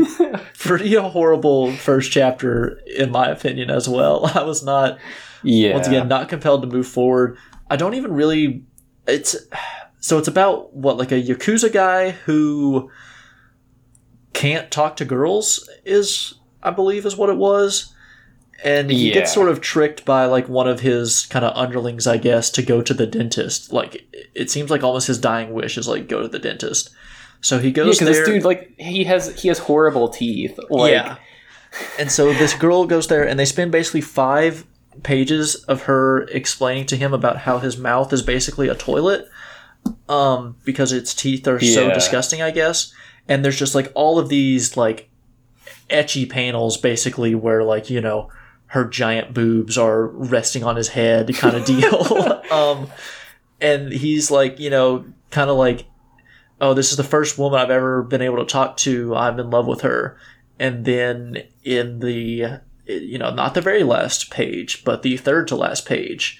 pretty a horrible first chapter in my opinion as well. *laughs* I was not, yeah, once again, not compelled to move forward. I don't even really. It's so it's about what like a yakuza guy who can't talk to girls is I believe is what it was and he yeah. gets sort of tricked by like one of his kind of underlings i guess to go to the dentist like it seems like almost his dying wish is like go to the dentist so he goes yeah, there this dude like he has he has horrible teeth like yeah and so this girl goes there and they spend basically five pages of her explaining to him about how his mouth is basically a toilet um because its teeth are yeah. so disgusting i guess and there's just like all of these like ecchi panels basically where like you know her giant boobs are resting on his head kind of deal. *laughs* um, and he's like, you know, kind of like, oh, this is the first woman I've ever been able to talk to. I'm in love with her. And then in the, you know, not the very last page, but the third to last page,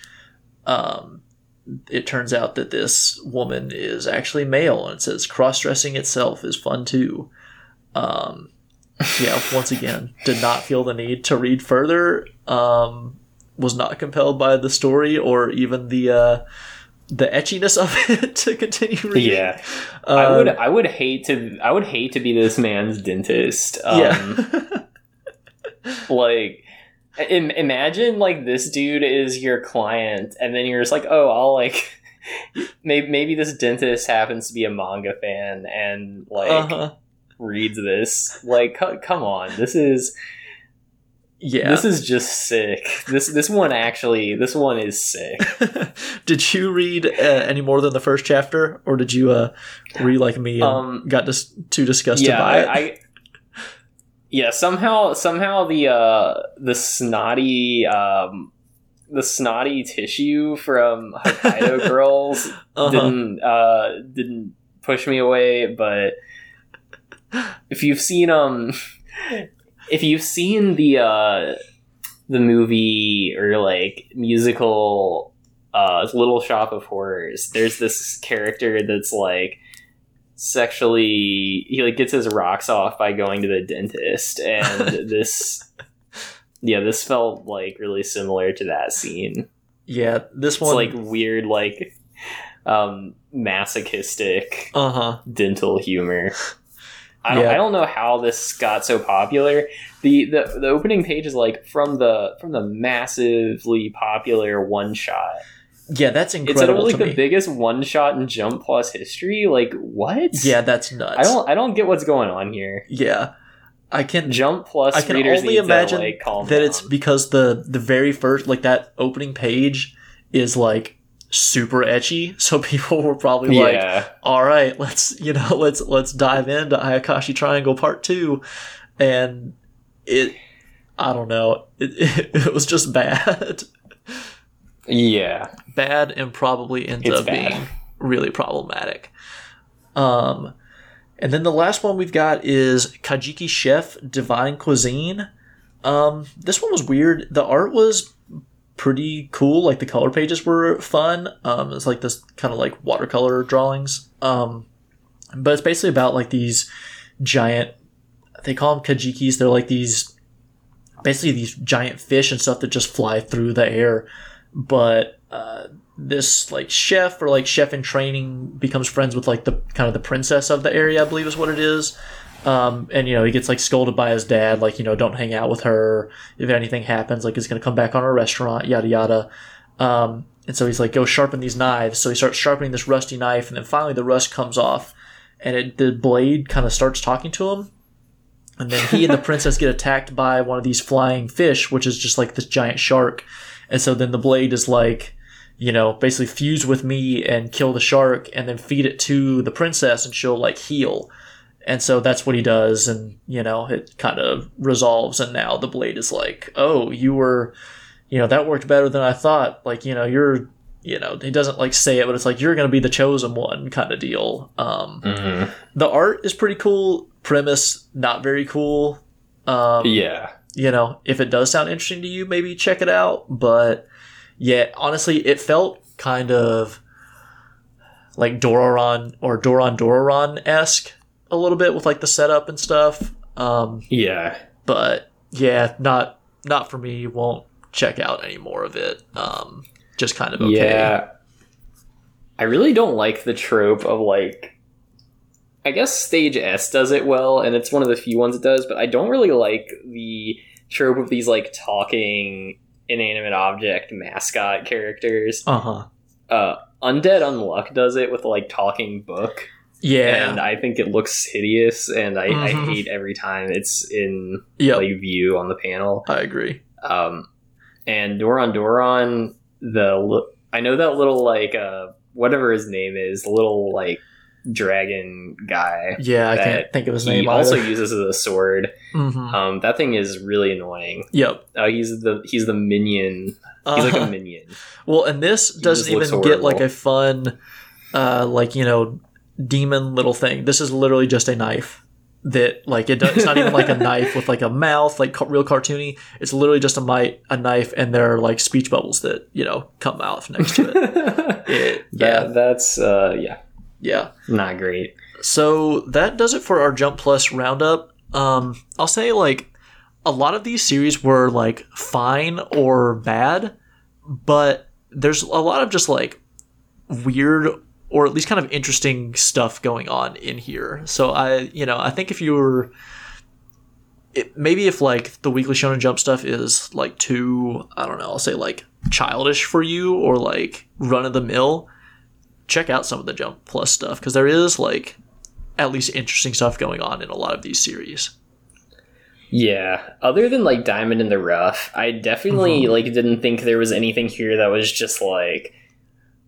um, it turns out that this woman is actually male and it says cross dressing itself is fun too. Um, yeah, once again, did not feel the need to read further. Um, was not compelled by the story or even the uh, the ecchiness of *laughs* it to continue reading. Yeah, uh, I would I would hate to I would hate to be this man's dentist. Um, yeah, *laughs* like. Im- imagine like this dude is your client and then you're just like oh i'll like *laughs* maybe, maybe this dentist happens to be a manga fan and like uh-huh reads this. Like, c- come on, this is yeah, this is just sick. This this one actually, this one is sick. *laughs* did you read uh, any more than the first chapter, or did you uh, read like me and um, got dis- too disgusted yeah, by it? I, I yeah, somehow somehow the uh the snotty um the snotty tissue from Hokkaido *laughs* Girls Uh-huh. didn't uh didn't push me away, but if you've seen um *laughs* if you've seen the uh the movie or like musical uh Little Shop of Horrors, there's this character that's like sexually he like gets his rocks off by going to the dentist and *laughs* this yeah this felt like really similar to that scene Yeah, this it's one like weird like um masochistic uh huh. dental humor I don't, Yeah. I don't know how this got so popular. The, the the opening page is like from the from the massively popular one shot. Yeah, that's incredible. It's like the me. biggest one shot in Jump Plus history. Like what? yeah, that's nuts. I don't I don't get what's going on here. Yeah, I can. Jump Plus I can only imagine to, like, that it's because the the very first like that opening page is like super ecchi so *laughs* people were probably like yeah. all right let's you know *laughs* let's let's dive into ayakashi triangle part two and it i don't know *laughs* it, it, was just bad Yeah. bad and probably ends It's up bad. being really problematic um and then the last one we've got is kajiki chef divine cuisine um this one was weird the art was pretty cool like the color pages were fun um it's like this kind of like watercolor drawings um but it's basically about like these giant they call them kajikis they're like these basically these giant fish and stuff that just fly through the air but uh, this like chef or like chef in training becomes friends with like the kind of the princess of the area i believe is what it is um, and you know he gets like scolded by his dad like you know don't hang out with her. If anything happens like he's gonna come back on our restaurant yada yada. Um, and so he's like go sharpen these knives. So he starts sharpening this rusty knife and then finally the rust comes off and it, the blade kind of starts talking to him. And then he and the *laughs* princess get attacked by one of these flying fish which is just like this giant shark. And so then the blade is like you know basically fuse with me and kill the shark and then feed it to the princess and she'll like heal and so that's what he does and you know it kind of resolves and now the blade is like oh you were you know that worked better than i thought like you know you're you know he doesn't like say it but it's like you're gonna be the chosen one kind of deal um Mhm. the art is pretty cool premise not very cool um Yeah. you know, if it does sound interesting to you, maybe check it out. But yeah, honestly, it felt kind of like Dororon or Doron Dororon esque a little bit with like the setup and stuff. Um, Yeah. but yeah, not not for me. Won't check out any more of it. Um, just kind of okay. Yeah. I really don't like the trope of like I guess stage S does it well and it's one of the few ones it does, but I don't really like the trope of these like talking inanimate object mascot characters. Uh huh. Uh Undead Unluck does it with like talking book Yeah. and I think it looks hideous and I, I Mhm. hate every time it's in yep. like view on the panel. I agree. Um, and Doron Doron, the I know that little like uh whatever his name is, the little like dragon guy. Yeah, I can't think of his name. he also uses as a sword. Mhm. Um, that thing is really annoying. Yep. Uh, he's the he's the minion. He's like Uh-huh. a minion. Well, and this doesn't even get like a fun, uh, like you know, demon little thing. This is literally just a knife that like it. do- It's not even like a *laughs* knife with like a mouth, like real cartoony. It's literally just a might a knife, and there are like speech bubbles that you know come out next to it. *laughs* It- yeah, That, that's uh yeah, yeah. not great. So that does it for our Jump Plus roundup. Um, I'll say like a lot of these series were like fine or bad, but there's a lot of just like weird or at least kind of interesting stuff going on in here. So I, you know, I think if you were it, maybe if like the weekly Shonen Jump stuff is like too, I don't know, I'll say like childish for you or like run of the mill, check out some of the Jump Plus stuff because there is like at least interesting stuff going on in a lot of these series. Yeah. Other than like Diamond in the Rough, I definitely Mhm. like didn't think there was anything here that was just like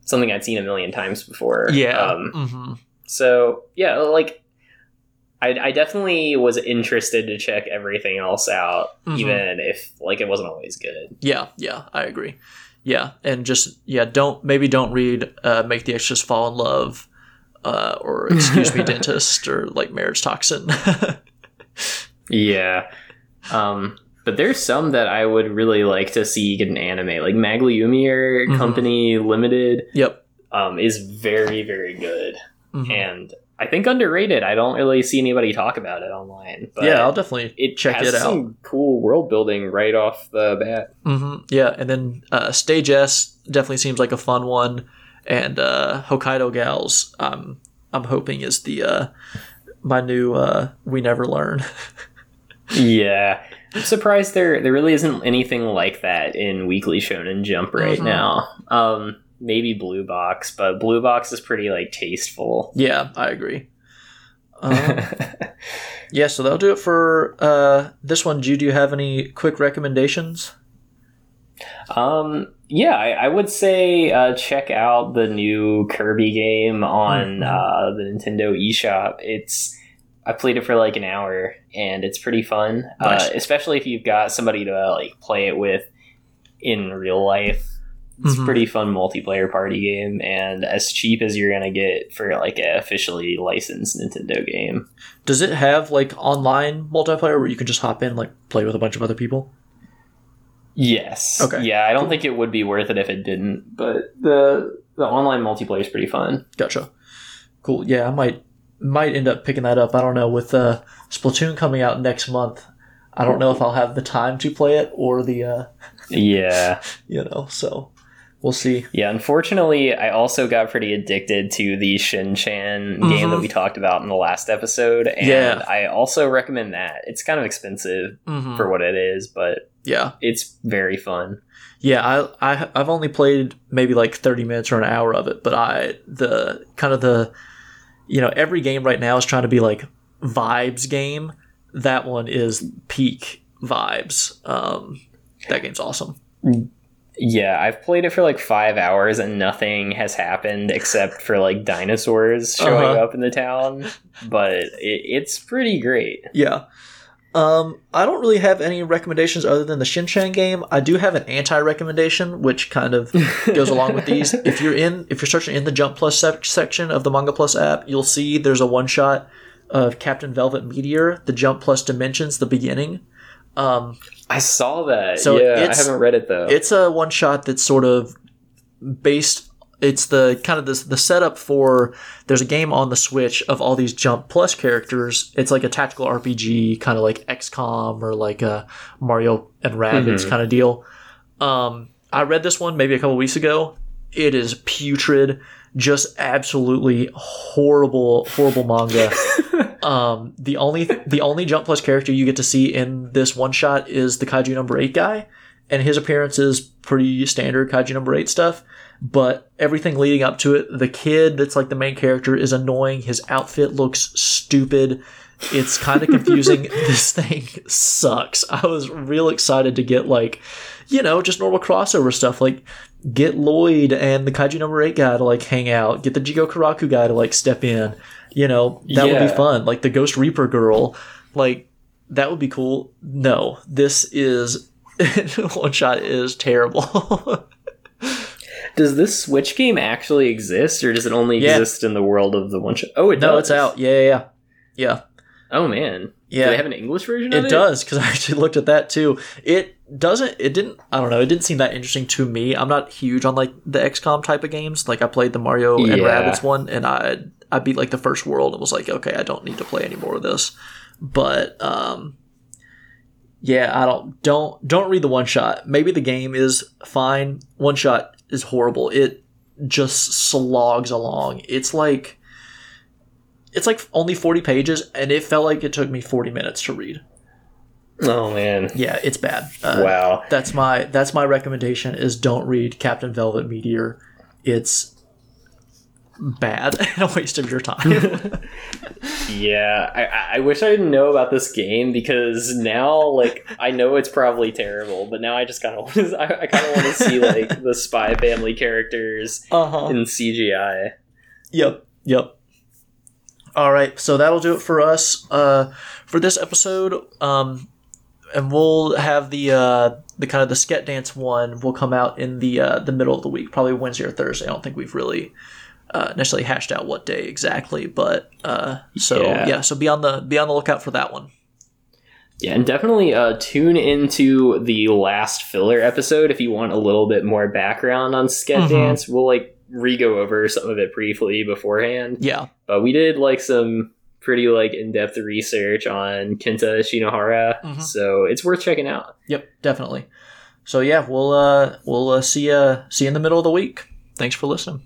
something I'd seen a million times before. Yeah. Um, hmm so yeah, like I, I definitely was interested to check everything else out, Mhm. even if like it wasn't always good. Yeah, yeah, I agree. Yeah, and just yeah, don't maybe don't read uh, "Make the Extras Fall in Love" uh, or *laughs* "Excuse Me, Dentist" or like "Marriage Toxin." *laughs* Yeah. Um, but there's some that I would really like to see get an anime, like Magilumiere Mhm. Company Limited. yep. Um, is very very good Mhm. and I think underrated. I don't really see anybody talk about it online. But yeah, I'll definitely it check it out. some cool world building right off the bat. hmm Yeah, and then uh, Stage S definitely seems like a fun one, and uh, Hokkaido Gals, um, I'm hoping is the uh, my new uh, We Never Learn. *laughs* Yeah. I'm surprised there there really isn't anything like that in Weekly Shonen Jump right Mhm. now. Um maybe Blue Box, but Blue Box is pretty like tasteful. yeah, I agree. Um, *laughs* yeah, so that'll do it for uh, this one. Jude, do you have any quick recommendations? um yeah, I, I would say uh, check out the new Kirby game on Mhm. uh, the Nintendo eShop. It's I played it for like an hour and it's pretty fun, Nice. uh, especially if you've got somebody to like play it with in real life. It's Mhm. a pretty fun multiplayer party game and as cheap as you're gonna get for like a officially licensed Nintendo game. Does it have like online multiplayer where you can just hop in, like play with a bunch of other people? Yes. Okay. Yeah, I don't think it would be worth it if it didn't, but the the online multiplayer is pretty fun. Gotcha. Cool. Yeah, I might might end up picking that up. I don't know. With uh, Splatoon coming out next month, I don't know if I'll have the time to play it or the uh, Yeah. *laughs* you know. So we'll see. Yeah, unfortunately, I also got pretty addicted to the Shin Chan game Mhm. that we talked about in the last episode, and Yeah. I also recommend that. It's kind of expensive Mm-hmm. for what it is, but Yeah, it's very fun. yeah. I, I I've only played maybe like thirty minutes or an hour of it, but I the kind of the you know every game right now is trying to be like vibes game. That one is peak vibes. Um, that game's awesome. Yeah, I've played it for like five hours and nothing has happened except for like dinosaurs showing Uh-huh. up in the town. But it, it's pretty great. Yeah. Um, I don't really have any recommendations other than the Shinchan game. I do have an anti-recommendation, which kind of *laughs* goes along with these. If you're in, if you're searching in the Jump Plus sec- section of the Manga Plus app, you'll see there's a one shot of Captain Velvet Meteor, the Jump Plus Dimensions, the beginning. Um, I saw that. So yeah, I haven't read it though. it's a one shot that's sort of based it's the kind of the, the setup for there's a game on the switch of all these jump plus characters. It's like a tactical rpg kind of like xcom or like a mario and rabbids Mhm. kind of deal. Um, i read this one maybe a couple weeks ago. It is putrid just absolutely horrible horrible manga. *laughs* Um, the only the only jump plus character you get to see in this one shot is the kaiju number eight guy and his appearance is pretty standard kaiju number eight stuff but everything leading up to it the kid that's like the main character is annoying. His outfit looks stupid. It's kind of *laughs* confusing. This thing sucks. I was real excited to get like you know just normal crossover stuff like get Loid and the kaiju number eight guy to like hang out get the Jigokuraku guy to like step in you know that would be fun. Like the ghost reaper girl like that would be cool. No this is *laughs* one shot is terrible *laughs* Does this Switch game actually exist, or does it only Yeah. exist in the world of the one shot? Oh, it no does. it's out. Yeah yeah yeah. Yeah. Oh man, yeah. Do they have an English version of it? it? does because *laughs* i actually looked at that too. It doesn't it didn't i don't know it didn't seem that interesting to me. I'm not huge on like the xcom type of games. Like i played the mario and Rabbids one and i i beat like the first world and was like okay i don't need to play any more of this. But um yeah i don't don't don't read the one shot. Maybe the game is fine. One shot is horrible. It just slogs along. It's like it's like only 40 pages and it felt like it took me 40 minutes to read. Oh man, yeah it's bad. Uh, wow. that's my that's my recommendation is don't read captain velvet meteor. It's bad *laughs* and a waste of your time *laughs* Yeah, I- I, wish I didn't know about this game because now, like, I know it's probably terrible, but now I just kind of, *laughs* I, I kind of want to see like the Spy Family characters uh-huh in CGI. Yep. Yep. All right, so that'll do it for us uh, for this episode. Um, and we'll have the uh, the kind of the sket dance one will come out in the uh, the middle of the week, probably Wednesday or Thursday. I don't think we've really uh, necessarily hashed out what day exactly, but uh, so yeah. Yeah. so be on the be on the lookout for that one. Yeah, and definitely uh, tune into the last filler episode if you want a little bit more background on Sket Mhm. Dance. We'll like re-go over some of it briefly beforehand, Yeah, but we did like some pretty like in-depth research on Kenta Shinohara, Mhm. so it's worth checking out. yep, definitely. So yeah, we'll uh, we'll uh, see you see you in the middle of the week. Thanks for listening.